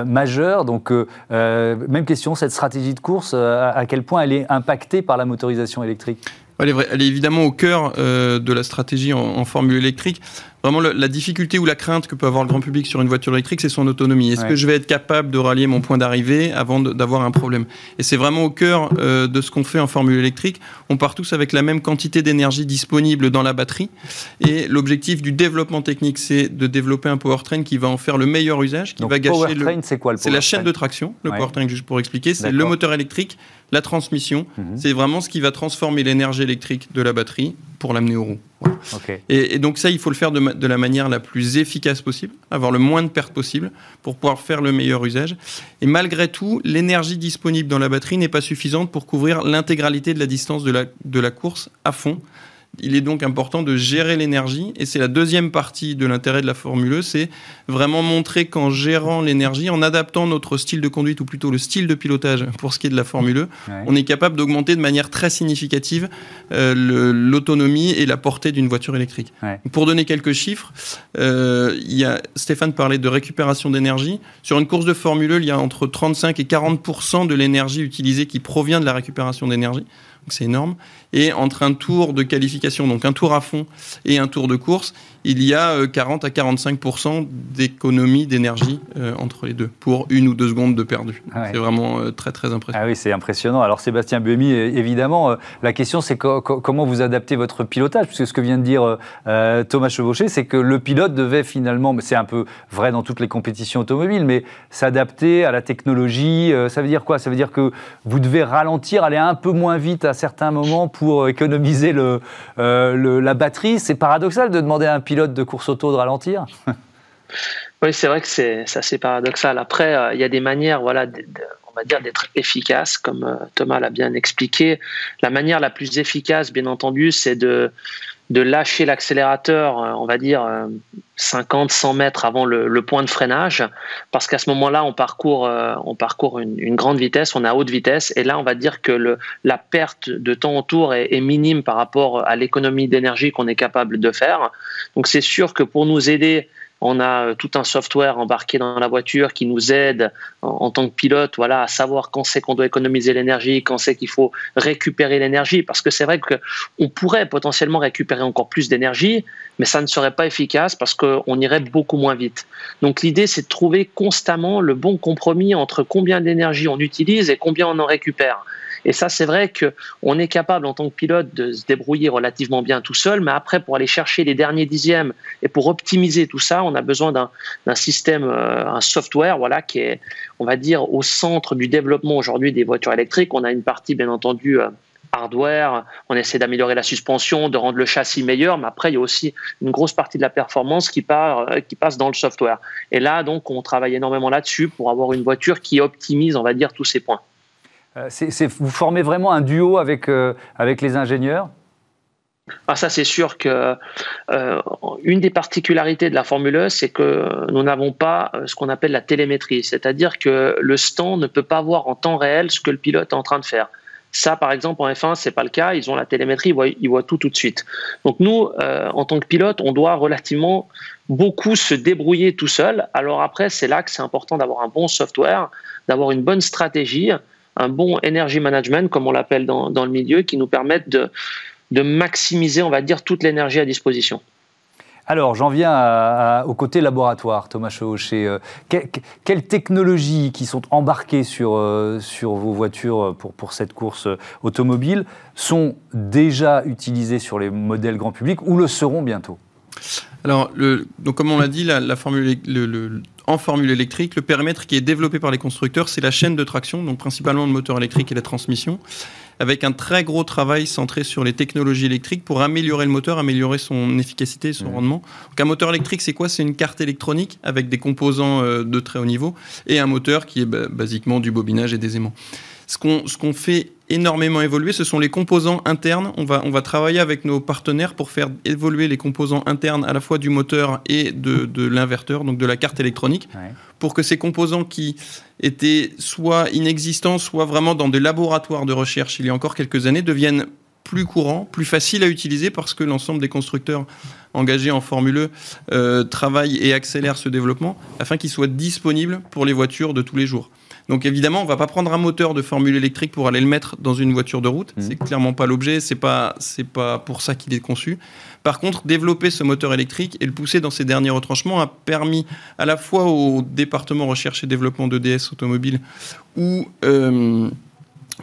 Speaker 1: majeure. Donc, même question, cette stratégie de course, à quel point elle est impactée par la motorisation électrique?
Speaker 7: Elle est, elle est, évidemment au cœur de la stratégie en, en formule électrique. Vraiment, la difficulté ou la crainte que peut avoir le grand public sur une voiture électrique, c'est son autonomie. Est-ce que je vais être capable de rallier mon point d'arrivée avant d'avoir un problème? Et c'est vraiment au cœur euh, de ce qu'on fait en formule électrique. On part tous avec la même quantité d'énergie disponible dans la batterie. Et l'objectif du développement technique, c'est de développer un powertrain qui va en faire le meilleur usage, qui
Speaker 1: Donc,
Speaker 7: va
Speaker 1: gâcher le. c'est quoi le
Speaker 7: C'est la chaîne de traction, le powertrain, juste pour expliquer. C'est le moteur électrique, la transmission. Mhm. C'est vraiment ce qui va transformer l'énergie électrique de la batterie pour l'amener Et, donc ça, il faut le faire de, la manière la plus efficace possible, avoir le moins de pertes possible pour pouvoir faire le meilleur usage. Et malgré tout, l'énergie disponible dans la batterie n'est pas suffisante pour couvrir l'intégralité de la distance de la, de la course à fond. Il est donc important de gérer l'énergie et c'est la deuxième partie de l'intérêt de la Formule E, c'est vraiment montrer qu'en gérant l'énergie, en adaptant notre style de conduite ou plutôt le style de pilotage pour ce qui est de la Formule E, on est capable d'augmenter de manière très significative euh, l'autonomie et la portée d'une voiture électrique. Pour donner quelques chiffres, euh, il y a, Stéphane parlait de récupération d'énergie. Sur une course de Formule E, il y a entre 35 et 40 de l'énergie utilisée qui provient de la récupération d'énergie c'est énorme. Et entre un tour de qualification, donc un tour à fond, et un tour de course, il y a 40 euh, à 45% d'économie d'énergie euh, entre les deux pour une ou deux secondes de perdu. Ah c'est vraiment euh, très très impressionnant.
Speaker 1: Ah oui, c'est impressionnant. Alors Sébastien Buemi, évidemment, la question c'est comment vous adaptez votre pilotage, puisque ce que vient de dire Thomas Chevauché, c'est que le pilote devait finalement, c'est un peu vrai dans toutes les compétitions automobiles, mais s'adapter à la technologie. ça veut dire quoi? Ça veut dire que vous devez ralentir, aller un peu moins vite à certains moments pour économiser le, la batterie. C'est paradoxal de demander à un pilote de course auto de ralentir (laughs)
Speaker 8: Oui, c'est vrai que c'est assez paradoxal. Après, euh, il y a des manières, voilà, on va dire d'être efficace, comme euh, Thomas l'a bien expliqué. La manière la plus efficace, bien entendu, c'est de de lâcher l'accélérateur, euh, on va dire 50, 100 mètres avant le, point de freinage, parce qu'à ce moment-là, on parcourt, on parcourt une, grande vitesse, on à haute vitesse, et là, on va dire que la perte de temps autour est, est minime par rapport à l'économie d'énergie qu'on est capable de faire. Donc, c'est sûr que pour nous aider on a euh, tout un software embarqué dans la voiture qui nous aide en, tant que pilote, voilà, à savoir quand c'est qu'on doit économiser l'énergie, quand c'est qu'il faut récupérer l'énergie, parce que c'est vrai qu'on pourrait potentiellement récupérer encore plus d'énergie, mais ça ne serait pas efficace parce qu'on irait beaucoup moins vite. Donc l'idée, c'est de trouver constamment le bon compromis entre combien d'énergie on utilise et combien on en récupère. Et ça, c'est vrai qu'on est capable en tant que pilote de se débrouiller relativement bien tout seul, mais après, pour aller chercher les derniers dixièmes et pour optimiser tout ça, on a besoin d'un système, euh, un software, voilà, qui est, on va dire, au centre du développement aujourd'hui des voitures électriques. On a une partie, bien entendu, euh, hardware, on essaie d'améliorer la suspension, de rendre le châssis meilleur, mais après il y a aussi une grosse partie de la performance qui, euh, qui passe dans le software. Et là, donc, on travaille énormément là-dessus pour avoir une voiture qui optimise, on va dire, tous ces points.
Speaker 1: Euh, vous formez vraiment un duo avec, euh, avec les ingénieurs?
Speaker 8: Ah, ça, c'est sûr que euh, une des particularités de la Formule E, c'est que nous n'avons pas ce qu'on appelle la télémétrie, c'est-à-dire que le stand ne peut pas voir en temps réel ce que le pilote est en train de faire. Ça, par exemple, en F1, c'est pas le cas. Ils ont la télémétrie, ils voient, tout tout de suite. Donc nous, en tant que pilote, on doit relativement beaucoup se débrouiller tout seul. Alors après, c'est là que c'est important d'avoir un bon software, d'avoir une bonne stratégie un bon energy management, comme on l'appelle dans, le milieu, qui nous permettent de, de maximiser, on va dire, toute l'énergie à disposition.
Speaker 1: Alors, j'en viens au côté laboratoire, Thomas Chevauché. Euh, quelles technologies qui sont embarquées sur, euh, sur vos voitures pour, pour cette course automobile sont déjà utilisées sur les modèles grand public ou le seront bientôt?
Speaker 7: Alors, le, donc comme on l'a dit, la, formule, le, en formule électrique, le périmètre qui est développé par les constructeurs, c'est la chaîne de traction, donc principalement le moteur électrique et la transmission, avec un très gros travail centré sur les technologies électriques pour améliorer le moteur, améliorer son efficacité, son rendement. Donc un moteur électrique, c'est quoi? C'est une carte électronique avec des composants euh, de très haut niveau et un moteur qui est basiquement du bobinage et des aimants. Ce qu'on fait énormément évoluer, ce sont les composants internes. On va, on va travailler avec nos partenaires pour faire évoluer les composants internes à la fois du moteur et de, l'inverteur, donc de la carte électronique, pour que ces composants qui étaient soit inexistants, soit vraiment dans des laboratoires de recherche il y a encore quelques années, deviennent plus courants, plus faciles à utiliser parce que l'ensemble des constructeurs engagés en Formule E euh, travaillent et accélèrent ce développement afin qu'ils soient disponibles pour les voitures de tous les jours. Donc évidemment, on va pas prendre un moteur de formule électrique pour aller le mettre dans une voiture de route. Ce mmh. C'est clairement pas l'objet. C'est pas c'est pas pour ça qu'il est conçu. Par contre, développer ce moteur électrique et le pousser dans ses derniers retranchements a permis à la fois au département recherche et développement d'EDS automobile ou euh,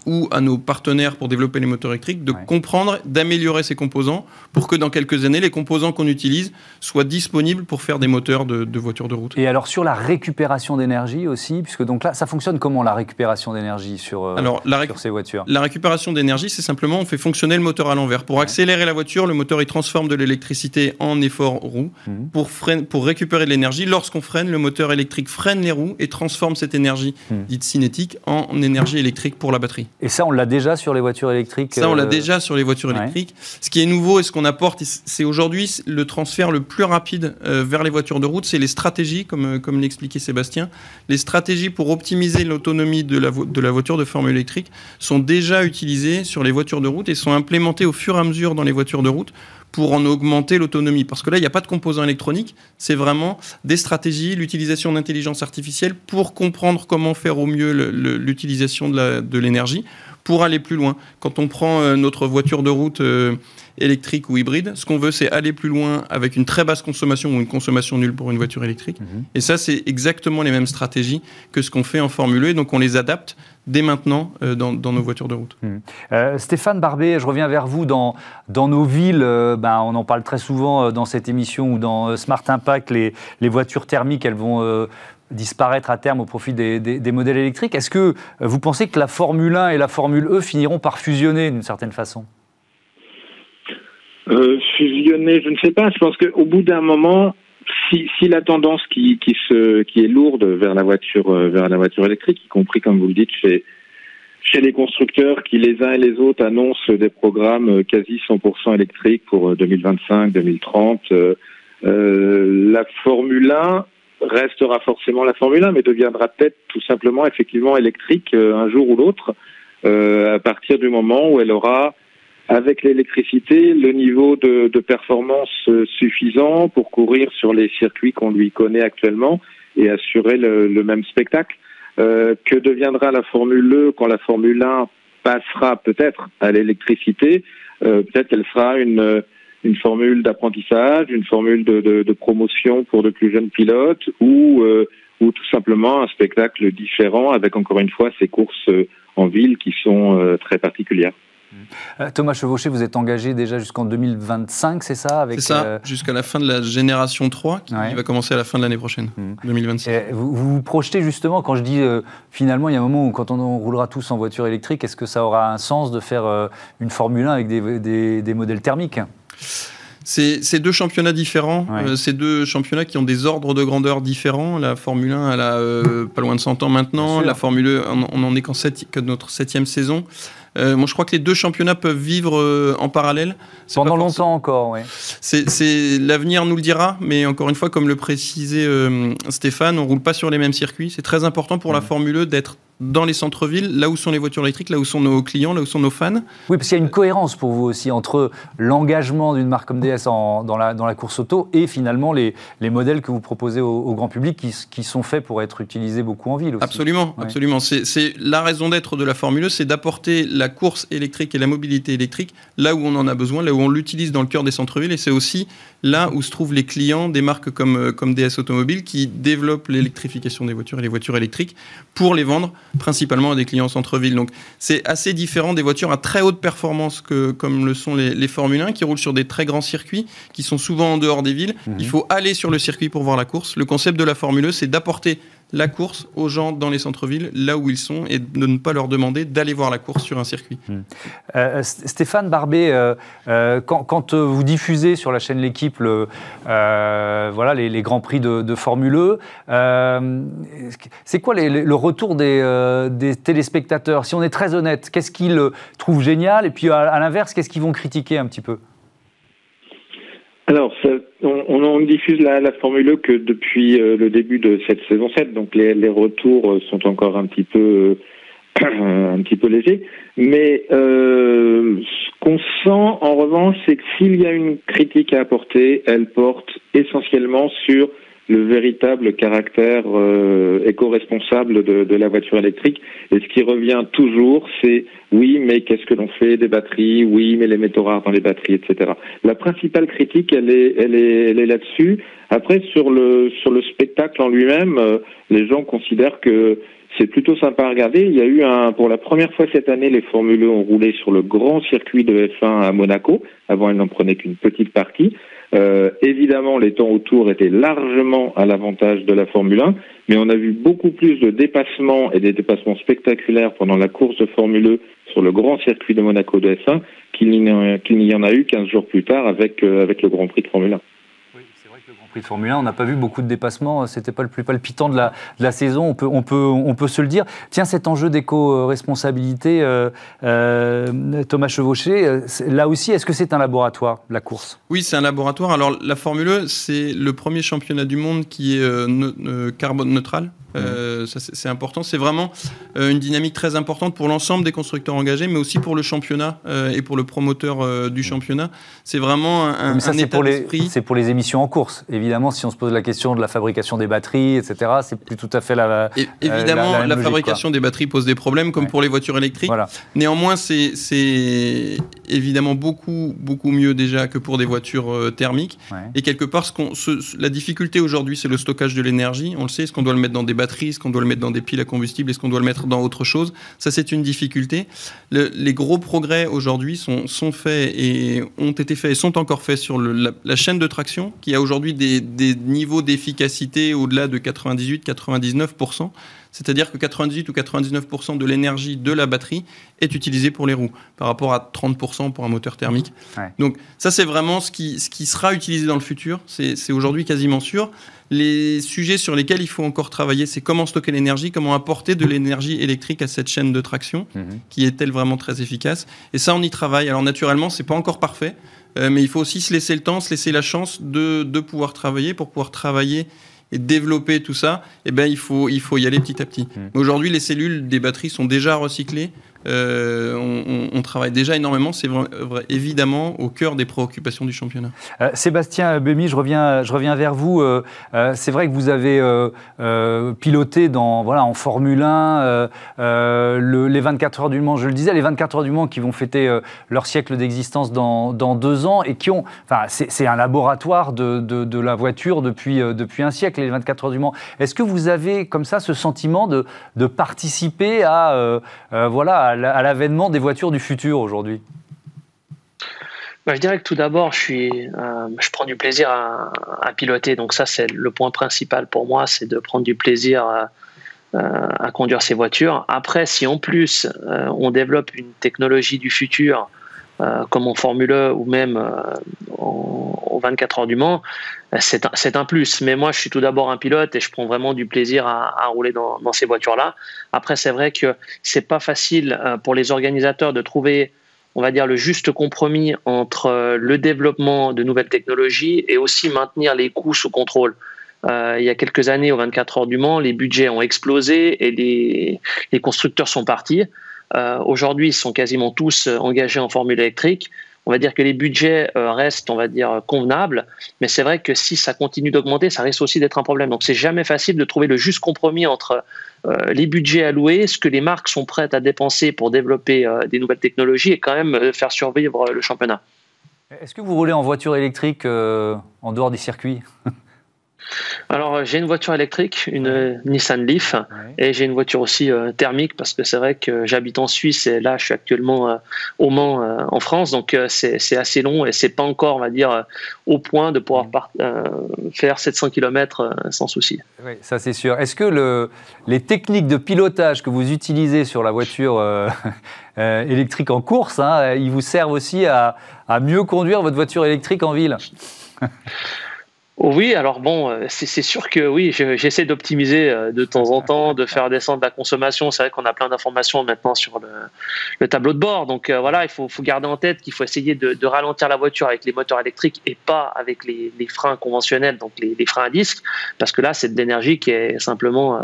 Speaker 7: ou à nos partenaires pour développer les moteurs électriques de comprendre, d'améliorer ces composants pour que dans quelques années, les composants qu'on utilise soient disponibles pour faire des moteurs de, voitures de route.
Speaker 1: Et alors sur la récupération d'énergie aussi, puisque donc là, ça fonctionne comment la récupération d'énergie sur, euh, alors, ces voitures?
Speaker 7: La récupération d'énergie, c'est simplement on fait fonctionner le moteur à l'envers. Pour accélérer la voiture, le moteur il transforme de l'électricité en effort roue. Mhm. Pour, pour récupérer de l'énergie, lorsqu'on freine, le moteur électrique freine les roues et transforme cette énergie mhm. dite cinétique en énergie électrique pour la batterie.
Speaker 1: Et ça, on l'a déjà sur les voitures électriques
Speaker 7: Ça, on l'a euh, déjà sur les voitures électriques. Ce qui est nouveau et ce qu'on apporte, c'est aujourd'hui le transfert le plus rapide euh, vers les voitures de route, c'est les stratégies, comme, euh, comme l'expliquait Sébastien. Les stratégies pour optimiser l'autonomie de la, de la voiture de forme électrique sont déjà utilisées sur les voitures de route et sont implémentées au fur et à mesure dans les voitures de route pour en augmenter l'autonomie. Parce que là, il n'y a pas de composants électroniques, c'est vraiment des stratégies, l'utilisation d'intelligence artificielle pour comprendre comment faire au mieux l'utilisation de l'énergie pour aller plus loin. Quand on prend euh, notre voiture de route euh, électrique ou hybride, ce qu'on veut, c'est aller plus loin avec une très basse consommation ou une consommation nulle pour une voiture électrique. Mhm. Et ça, c'est exactement les mêmes stratégies que ce qu'on fait en Formule E. Donc on les adapte dès maintenant euh, dans, nos voitures de route. Mhm.
Speaker 1: Stéphane Barbet, je reviens vers vous. Dans, dans nos villes, ben, on en parle très souvent dans cette émission ou dans Smart Impact, les, les voitures thermiques, elles vont disparaître à terme au profit des, modèles électriques. Est-ce que euh, vous pensez que la Formule 1 et la Formule E finiront par fusionner d'une certaine façon?
Speaker 9: Euh, Fusionner, je ne sais pas. Je pense qu'au bout d'un moment, si, la tendance qui, se, qui est lourde vers la voiture, euh, vers la voiture électrique, y compris comme vous le dites chez, chez les constructeurs qui les uns et les autres annoncent des programmes quasi 100% électriques pour 2025-2030, la Formule 1 restera forcément la Formule 1, mais deviendra peut-être tout simplement effectivement électrique euh, un jour ou l'autre, euh, à partir du moment où elle aura, avec l'électricité, le niveau de, de, performance euh, suffisant pour courir sur les circuits qu'on lui connaît actuellement et assurer le, le même spectacle. Euh, que deviendra la Formule E quand la Formule 1 passera peut-être à l'électricité? Peut-être qu'elle sera une une formule d'apprentissage, une formule de, de, promotion pour de plus jeunes pilotes ou, euh, ou tout simplement un spectacle différent avec encore une fois ces courses euh, en ville qui sont euh, très particulières.
Speaker 1: Thomas Chevauché, vous êtes engagé déjà jusqu'en 2025, c'est ça
Speaker 7: C'est ça, jusqu'à la fin de la génération 3, qui va commencer à la fin de l'année prochaine, 2026.
Speaker 1: Mmh. Vous, vous, projetez justement, quand je dis finalement, il y a un moment où quand on roulera tous en voiture électrique, est-ce que ça aura un sens de faire une Formule 1 avec des, des, des modèles thermiques?
Speaker 7: C'est deux championnats différents, euh, c'est deux championnats qui ont des ordres de grandeur différents. La Formule 1, elle a euh, pas loin de 100 ans maintenant. La Formule 2, on, en est qu'en que notre septième saison. Euh, moi, je crois que les deux championnats peuvent vivre en parallèle.
Speaker 1: Pendant longtemps encore, oui.
Speaker 7: C'est l'avenir nous le dira, mais encore une fois, comme le précisait Stéphane, on roule pas sur les mêmes circuits. C'est très important pour la Formule 2 d'être dans les centres-villes, là où sont les voitures électriques, là où sont nos clients, là où sont nos fans.
Speaker 1: Oui, parce qu'il y a une cohérence pour vous aussi entre l'engagement d'une marque comme DS dans, la, dans la course auto et finalement les, les modèles que vous proposez au, grand public qui, qui, sont faits pour être utilisés beaucoup en ville aussi.
Speaker 7: Absolument, absolument. C'est la raison d'être de la Formule E, c'est d'apporter la course électrique et la mobilité électrique là où on en a besoin, là où on l'utilise dans le cœur des centres-villes et c'est aussi là où se trouvent les clients des marques comme, comme DS Automobile qui développent l'électrification des voitures et les voitures électriques pour les vendre principalement à des clients centre-ville. Donc c'est assez différent des voitures à très haute performance que, comme le sont les, les Formule 1 qui roulent sur des très grands circuits qui sont souvent en dehors des villes. Mhm. Il faut aller sur le circuit pour voir la course. Le concept de la Formule E, c'est d'apporter la course aux gens dans les centres-villes, là où ils sont, et de ne pas leur demander d'aller voir la course sur un circuit.
Speaker 1: Hmm. Euh, Stéphane Barbet, euh, euh, quand, vous diffusez sur la chaîne L'équipe voilà, les, grands prix de, Formule E, c'est quoi le retour des, téléspectateurs? Si on est très honnête, qu'est-ce qu'ils trouvent génial? Et puis à, l'inverse, qu'est-ce qu'ils vont critiquer un petit peu?
Speaker 9: Alors, on, on, diffuse la, la, Formule que depuis euh, le début de cette saison 7, donc les, les retours euh, sont encore un petit peu euh, (clears throat) un petit peu légers. Mais euh, ce qu'on sent en revanche, c'est que s'il y a une critique à apporter, elle porte essentiellement sur le véritable caractère euh, éco-responsable de, de, la voiture électrique. Et ce qui revient toujours, c'est oui, mais qu'est-ce que l'on fait des batteries? Oui, mais les métaux rares dans les batteries, etc. La principale critique, elle est, elle est, elle est là-dessus. Après, sur le sur le spectacle en lui-même, euh, les gens considèrent que c'est plutôt sympa à regarder. Il y a eu un, pour la première fois cette année, les Formule e ont roulé sur le grand circuit de F1 à Monaco. Avant, elles n'en prenaient qu'une petite partie. Euh, évidemment, les temps autour étaient largement à l'avantage de la Formule 1, mais on a vu beaucoup plus de dépassements et des dépassements spectaculaires pendant la course de Formule 2 sur le grand circuit de Monaco de F1 qu'il n'y en a eu 15 jours plus tard avec, euh, avec le Grand Prix de Formule 1
Speaker 1: de Formule 1. On n'a pas vu beaucoup de dépassements. C'était pas le plus palpitant de la, de la saison. On peut, on, peut, on peut se le dire. Tiens, cet enjeu d'éco-responsabilité, euh, euh, Thomas Chevauché, euh, là aussi, est-ce que c'est un laboratoire, la course?
Speaker 7: Oui, c'est un laboratoire. Alors, la Formule 1, c'est le premier championnat du monde qui est carbone neutral. Euh, c'est important. C'est vraiment euh, une dynamique très importante pour l'ensemble des constructeurs engagés, mais aussi pour le championnat euh, et pour le promoteur du championnat. C'est vraiment un, mais ça,
Speaker 1: c'est pour les, C'est pour les émissions en course. Évidemment, si on se pose la question de la fabrication des batteries, etc., c'est plus tout à fait la.
Speaker 7: Et, évidemment, la, fabrication des batteries pose des problèmes, comme pour les voitures électriques. Néanmoins, c'est évidemment beaucoup, beaucoup mieux déjà que pour des voitures thermiques. Et quelque part, ce la difficulté aujourd'hui, c'est le stockage de l'énergie. On le sait, est-ce qu'on doit le mettre dans des batteries est-ce qu'on doit le mettre dans des piles à combustible, est-ce qu'on doit le mettre dans autre chose? Ça, c'est une difficulté. les gros progrès aujourd'hui sont, sont, faits et ont été faits et sont encore faits sur la, chaîne de traction, qui a aujourd'hui des, des niveaux d'efficacité au-delà de 98-99%. C'est-à-dire que 98 ou 99% de l'énergie de la batterie est utilisée pour les roues, par rapport à 30% pour un moteur thermique. Donc ça, c'est vraiment ce qui, ce qui sera utilisé dans le futur. C'est aujourd'hui quasiment sûr. Les sujets sur lesquels il faut encore travailler, c'est comment stocker l'énergie, comment apporter de l'énergie électrique à cette chaîne de traction, mhm. qui est-elle vraiment très efficace. Et ça, on y travaille. Alors naturellement, c'est pas encore parfait, mais il faut aussi se laisser le temps, se laisser la chance de, de pouvoir travailler pour pouvoir travailler et développer tout ça, eh ben, il, faut, il faut y aller petit à petit. Mmh. Aujourd'hui, les cellules des batteries sont déjà recyclées. Euh, on, travaille déjà énormément. C'est évidemment au cœur des préoccupations du championnat.
Speaker 1: Euh, Sébastien Bémy, je reviens, vers vous. Euh, c'est vrai que vous avez piloté en Formule 1 les 24 heures du Mans, je le disais, les 24 heures du Mans qui vont fêter leur siècle d'existence dans, deux ans et qui ont. C'est un laboratoire de, la voiture depuis, un siècle, les 24 heures du Mans. Est-ce que vous avez comme ça ce sentiment de, de participer à, voilà, à l'avènement des voitures du futur aujourd'hui
Speaker 8: bah, je dirais que tout d'abord, je, suis, euh, je prends du plaisir à, piloter. Donc ça, c'est le point principal pour moi, c'est de prendre du plaisir à, à, conduire ces voitures. Après, si en plus euh, on développe une technologie du futur, euh, comme en Formule 1 ou même en, 24 heures du Mans, c'est un, plus. Mais moi, je suis tout d'abord un pilote et je prends vraiment du plaisir à, rouler dans, ces voitures-là. Après, c'est vrai que c'est pas facile euh, pour les organisateurs de trouver, on va dire, le juste compromis entre euh, le développement de nouvelles technologies et aussi maintenir les coûts sous contrôle. il y a quelques années, aux 24 heures du Mans, les budgets ont explosé et les, les constructeurs sont partis. Aujourd'hui, ils sont quasiment tous engagés en formule électrique on va dire que les budgets euh, restent, on va dire, convenables, mais c'est vrai que si ça continue d'augmenter, ça risque aussi d'être un problème. Donc c'est jamais facile de trouver le juste compromis entre euh, les budgets alloués, ce que les marques sont prêtes à dépenser pour développer euh, des nouvelles technologies et quand même faire survivre le championnat.
Speaker 1: Est-ce que vous roulez en voiture électrique en dehors des circuits?
Speaker 8: Alors, euh, j'ai une voiture électrique, une euh, Nissan Leaf, et j'ai une voiture aussi euh, thermique parce que c'est vrai que j'habite en Suisse et là, je suis actuellement au Mans, en France, donc c'est assez long et c'est pas encore, on va dire, au point de pouvoir faire 700 km sans souci.
Speaker 1: Oui, ça c'est sûr. Est-ce que le, les techniques de pilotage que vous utilisez sur la voiture (laughs) électrique en course, hein, ils vous servent aussi à, à mieux conduire votre voiture électrique en ville? (laughs)
Speaker 8: oui, alors bon, euh, c'est sûr que oui, j'essaie d'optimiser euh, de temps en temps, de faire descendre la consommation. C'est vrai qu'on a plein d'informations maintenant sur le, tableau de bord. Donc euh, voilà, il faut, garder en tête qu'il faut essayer de, ralentir la voiture avec les moteurs électriques et pas avec les, freins conventionnels, donc les, freins à disque, parce que là, c'est de l'énergie qui est simplement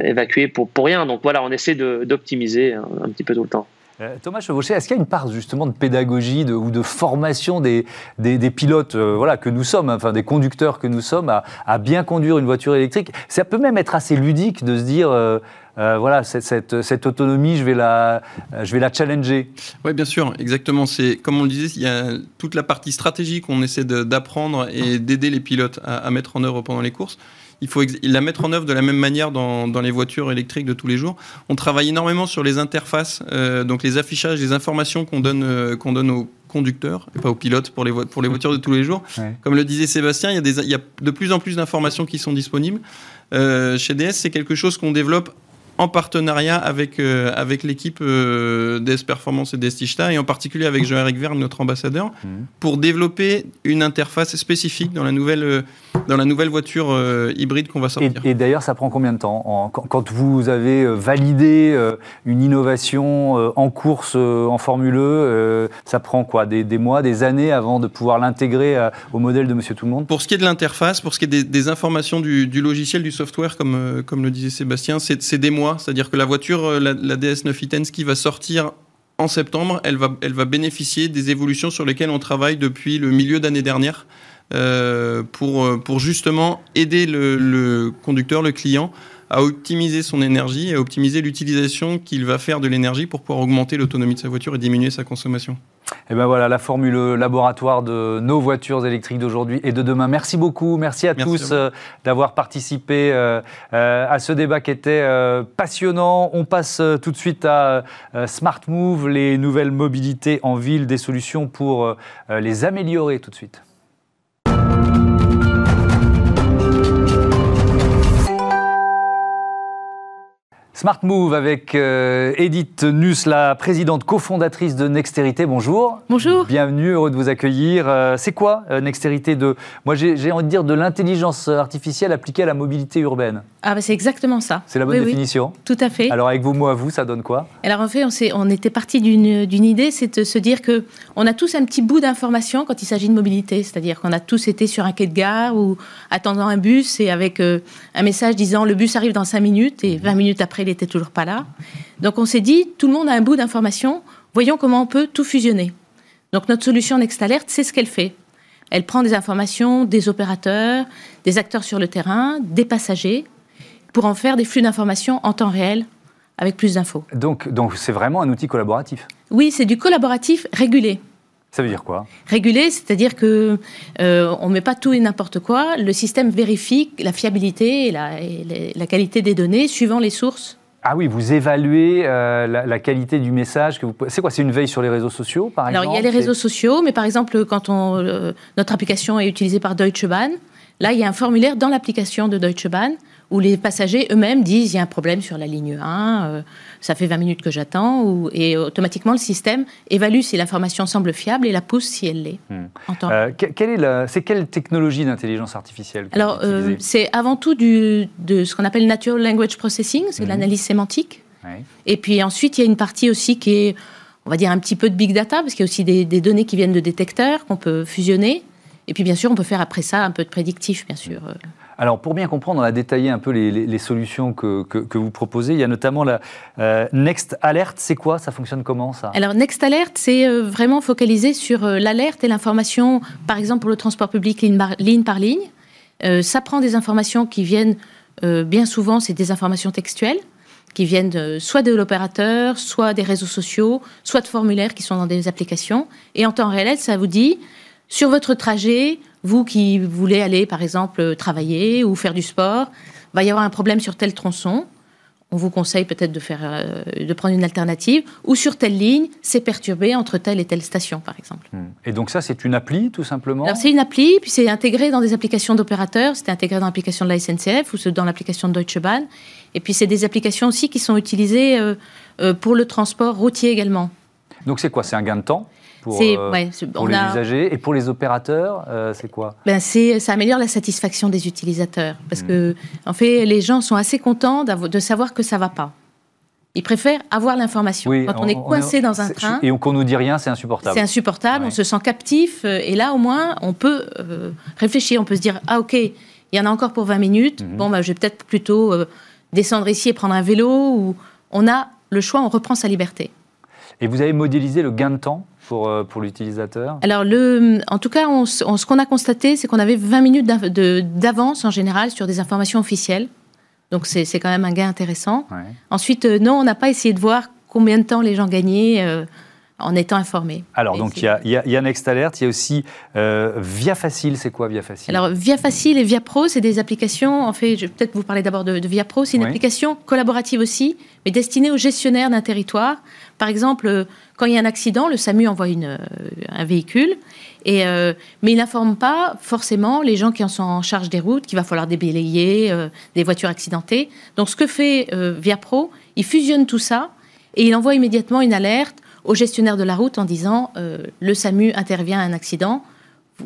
Speaker 8: évacuée pour, pour rien. Donc voilà, on essaie d'optimiser un petit peu tout le temps.
Speaker 1: Euh, Thomas Chevauché, est-ce qu'il y a une part justement de pédagogie ou de formation des, des, pilotes euh, voilà, que nous sommes, enfin des conducteurs que nous sommes, à, bien conduire une voiture électrique? Ça peut même être assez ludique de se dire, euh, voilà, cette, cette, autonomie, je vais la, je vais la challenger.
Speaker 7: Oui, bien sûr, exactement. C'est comme on le disait, il y a toute la partie stratégique qu'on essaie d'apprendre et d'aider les pilotes à, à, mettre en œuvre pendant les courses il faut la mettre en œuvre de la même manière dans, les voitures électriques de tous les jours. On travaille énormément sur les interfaces, euh, donc les affichages, les informations qu'on donne, euh, qu'on donne aux conducteurs et pas aux pilotes pour les, pour les voitures de tous les jours. Comme le disait Sébastien, il y, a des, il y a de plus en plus d'informations qui sont disponibles. Euh, chez DS, c'est quelque chose qu'on développe en partenariat avec, euh, avec l'équipe euh, DS Performance et d'Estichta, et en particulier avec Jean-Éric Verne, notre ambassadeur, mhm. pour développer une interface spécifique dans la nouvelle, euh, dans la nouvelle voiture hybride qu'on va sortir.
Speaker 1: Et, d'ailleurs, ça prend combien de temps quand, vous avez validé une innovation en course en Formule E, ça prend quoi? Des, mois, des années avant de pouvoir l'intégrer au modèle de Monsieur Tout le Monde?
Speaker 7: Pour ce qui est de l'interface, pour ce qui est des, informations du, du, logiciel, du software, comme, comme le disait Sébastien, c'est des mois c'est-à-dire que la voiture, euh, la, DS9 e qui va sortir en septembre, elle va, bénéficier des évolutions sur lesquelles on travaille depuis le milieu d'année dernière euh, pour, euh, pour justement aider le, conducteur, le client, à optimiser son énergie et à optimiser l'utilisation qu'il va faire de l'énergie pour pouvoir augmenter l'autonomie de sa voiture et diminuer sa consommation.
Speaker 1: Et ben voilà, la formule laboratoire de nos voitures électriques d'aujourd'hui et de demain. Merci beaucoup, merci à tous euh, d'avoir participé euh, euh, à ce débat qui était passionnant. On passe tout de suite à Smart Move, les nouvelles mobilités en ville, des solutions pour les améliorer tout de suite. Smart Move avec euh, Edith Nuss, la présidente cofondatrice de Nextérité. Bonjour.
Speaker 10: Bonjour.
Speaker 1: Bienvenue, heureux de vous accueillir. Euh, c'est quoi euh, Nextérité de, Moi, j'ai envie de dire de l'intelligence artificielle appliquée à la mobilité urbaine.
Speaker 10: Ah, bah, c'est exactement ça.
Speaker 1: C'est la bonne définition
Speaker 10: Tout à fait.
Speaker 1: Alors, avec vos mots à vous, ça donne quoi?
Speaker 10: Alors, en fait, on, on était parti d'une idée, c'est de se dire que on a tous un petit bout d'information quand il s'agit de mobilité. C'est-à-dire qu'on a tous été sur un quai de gare ou attendant un bus et avec un message disant le bus arrive dans 5 minutes et 20 minutes après, n'était toujours pas là. Donc on s'est dit, tout le monde a un bout d'information, voyons comment on peut tout fusionner. Donc notre solution NextAlert, c'est ce qu'elle fait. Elle prend des informations des opérateurs, des acteurs sur le terrain, des passagers, pour en faire des flux d'informations en temps réel avec plus d'infos.
Speaker 1: Donc, donc c'est vraiment un outil collaboratif?
Speaker 10: Oui, c'est du collaboratif régulé.
Speaker 1: Ça veut dire quoi?
Speaker 10: Régulé, c'est-à-dire que euh, on met pas tout et n'importe quoi. Le système vérifie la fiabilité et la, et la qualité des données suivant les sources
Speaker 1: ah oui, vous évaluez euh, la, qualité du message que vous. C'est quoi C'est une veille sur les réseaux sociaux, par
Speaker 10: exemple Alors il y a les réseaux sociaux, mais par exemple quand on, euh, notre application est utilisée par Deutsche Bahn, là il y a un formulaire dans l'application de Deutsche Bahn où les passagers eux-mêmes disent il y a un problème sur la ligne 1, euh, ça fait 20 minutes que j'attends, et automatiquement le système évalue si l'information semble fiable et la pousse si elle l'est.
Speaker 1: Euh, quelle est c'est quelle technologie d'intelligence artificielle
Speaker 10: Alors euh, c'est avant tout du, de ce qu'on appelle natural language processing, c'est hmm. l'analyse sémantique. Et puis ensuite il y a une partie aussi qui est on va dire un petit peu de big data parce qu'il y a aussi des, des données qui viennent de détecteurs qu'on peut fusionner Et puis bien sûr, on peut faire après ça un peu de prédictif, bien sûr.
Speaker 1: Alors, pour bien comprendre, on a détaillé un peu les, solutions que, que, vous proposez. Il y a notamment la euh, Next Alert. C'est quoi? Ça fonctionne comment ça?
Speaker 10: Alors, Next Alert, c'est euh, vraiment focalisé sur euh, l'alerte et l'information, par exemple pour le transport public ligne par ligne. ça prend des informations qui viennent, bien souvent, c'est des informations textuelles qui viennent soit de l'opérateur, soit des réseaux sociaux, soit de formulaires qui sont dans des applications. Et en temps réel, ça vous dit, sur votre trajet, vous qui voulez aller, par exemple, travailler ou faire du sport, va y avoir un problème sur tel tronçon. On vous conseille peut-être de, faire, euh, de prendre une alternative. Ou sur telle ligne, c'est perturbé entre telle et telle station, par exemple. Hmm.
Speaker 1: Et donc ça, c'est une appli, tout simplement?
Speaker 10: C'est une appli, puis c'est intégré dans des applications d'opérateurs. C'est intégré dans l'application de la SNCF ou dans l'application de Deutsche Bahn. Et puis c'est des applications aussi qui sont utilisées euh, euh, pour le transport routier également.
Speaker 1: Donc c'est quoi? C'est un gain de temps? Pour, euh, les usagers et pour les opérateurs, euh, c'est quoi?
Speaker 10: Ben Ça améliore la satisfaction des utilisateurs parce que en fait, les gens sont assez contents de savoir que ça ne va pas. Ils préfèrent avoir l'information. Quand on, est coincé dans un train.
Speaker 1: Et qu'on nous dit rien, c'est insupportable.
Speaker 10: C'est insupportable, on se sent captif. Euh, et là, au moins, on peut réfléchir. On peut se dire Ah, ok, il y en a encore pour 20 minutes. Hmm. Bon, ben, je vais peut-être plutôt descendre ici et prendre un vélo. Ou on a le choix, on reprend sa liberté.
Speaker 1: Et vous avez modélisé le gain de temps? Pour, euh, pour l'utilisateur
Speaker 10: Alors, le, en tout cas, on, ce qu'on a constaté, c'est qu'on avait 20 minutes d'avance en général sur des informations officielles. Donc, c'est quand même un gain intéressant. Ensuite, euh, non, on n'a pas essayé de voir combien de temps les gens gagnaient. Euh, en étant informés.
Speaker 1: Alors, donc, il y, a, il y, a Next Alert, il y a aussi Via Facile. C'est quoi Via Facile?
Speaker 10: Alors, Via Facile et Via Pro, c'est des applications. En fait, je vais peut-être vous parler d'abord de, Via Pro. C'est une application collaborative aussi, mais destinée aux gestionnaires d'un territoire. Par exemple, quand il y a un accident, le SAMU envoie une, euh, un véhicule, et, euh, mais il n'informe pas forcément les gens qui en sont en charge des routes, qu'il va falloir déblayer euh, des voitures accidentées. Donc ce que fait Viapro, il fusionne tout ça et il envoie immédiatement une alerte au gestionnaire de la route en disant le SAMU intervient à un accident,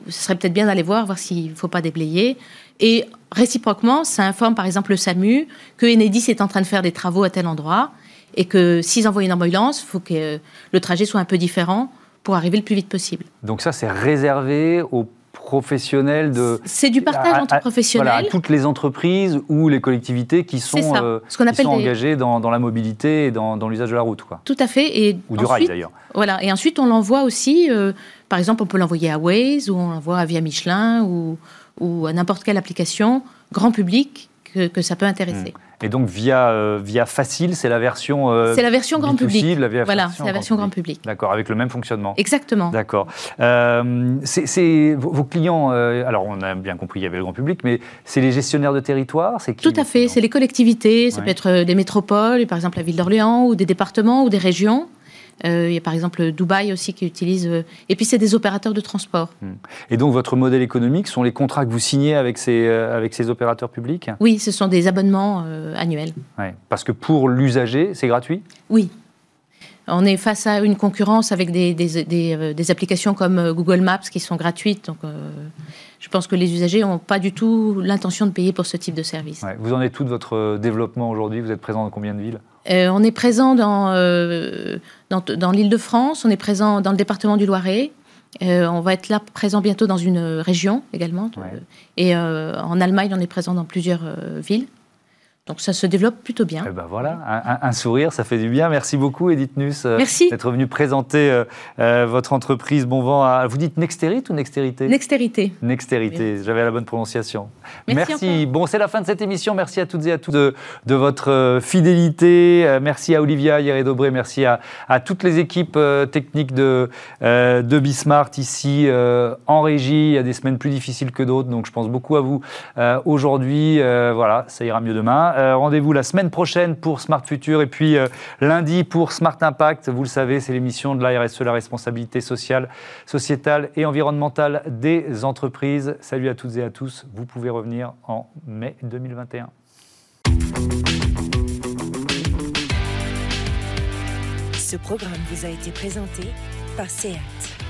Speaker 10: ce serait peut-être bien d'aller voir, voir s'il ne faut pas déblayer. Et réciproquement, ça informe par exemple le SAMU que Enedis est en train de faire des travaux à tel endroit et que s'ils envoient une ambulance, il faut que le trajet soit un peu différent pour arriver le plus vite possible.
Speaker 1: Donc ça, c'est réservé aux professionnels de...
Speaker 10: C'est du partage entre professionnels.
Speaker 1: Voilà, à toutes les entreprises ou les collectivités qui sont, euh, qui sont engagées dans, dans, la mobilité et dans, dans l'usage de la route. Quoi.
Speaker 10: Tout à fait. Et
Speaker 1: ou du rail d'ailleurs.
Speaker 10: Voilà. Et ensuite, on l'envoie aussi, euh, par exemple, on peut l'envoyer à Waze ou on l'envoie à Via Michelin ou, ou à n'importe quelle application grand public que, que ça peut intéresser.
Speaker 1: Et donc via, euh, via Facile, c'est la version. Euh,
Speaker 10: c'est la version grand public. voilà, c'est la version grand public.
Speaker 1: D'accord, avec le même fonctionnement.
Speaker 10: Exactement.
Speaker 1: D'accord. Euh, c'est vos clients. alors on a bien compris, il y avait le grand public, mais c'est les gestionnaires de territoire, c'est
Speaker 10: Tout à fait. C'est les collectivités. Ça peut être des métropoles, par exemple la ville d'Orléans, ou des départements, ou des régions. Euh, il y a par exemple Dubaï aussi qui utilise. Euh, et puis c'est des opérateurs de transport. Hmm.
Speaker 1: Et donc votre modèle économique sont les contrats que vous signez avec ces, euh, avec ces opérateurs publics?
Speaker 10: Oui, ce sont des abonnements annuels.
Speaker 1: Parce que pour l'usager, c'est gratuit?
Speaker 10: Oui. On est face à une concurrence avec des, des, des, applications comme Google Maps qui sont gratuites. Donc, je pense que les usagers n'ont pas du tout l'intention de payer pour ce type de service.
Speaker 1: Vous en êtes tout de votre développement aujourd'hui? Vous êtes présent dans combien de villes?
Speaker 10: Euh, on est présent euh, dans, dans, l'île de France, on est présent dans le département du Loiret. Euh, on va être là présent bientôt dans une région également. Et en Allemagne, on est présent dans plusieurs villes. Donc ça se développe plutôt bien.
Speaker 1: Eh ben voilà, un, sourire, ça fait du bien. Merci beaucoup Edith Nuss
Speaker 10: euh,
Speaker 1: d'être venue présenter euh, euh, votre entreprise. Bon vent à... Vous dites Nexterit ou Nextérité?
Speaker 10: Nextérité.
Speaker 1: Nextérité, j'avais la bonne prononciation. Merci. Bon, c'est la fin de cette émission. Merci à toutes et à tous de, votre fidélité. Merci à Olivia Hieré-Dobré, merci à, toutes les équipes techniques de, de Bismart ici en régie. Il y a des semaines plus difficiles que d'autres, donc je pense beaucoup à vous aujourd'hui. voilà, ça ira mieux demain. Euh, rendez-vous la semaine prochaine pour Smart Future et puis euh, lundi pour Smart Impact. Vous le savez, c'est l'émission de la RSE, la responsabilité sociale, sociétale et environnementale des entreprises. Salut à toutes et à tous. Vous pouvez revenir en mai 2021.
Speaker 11: Ce programme vous a été présenté par SEAT.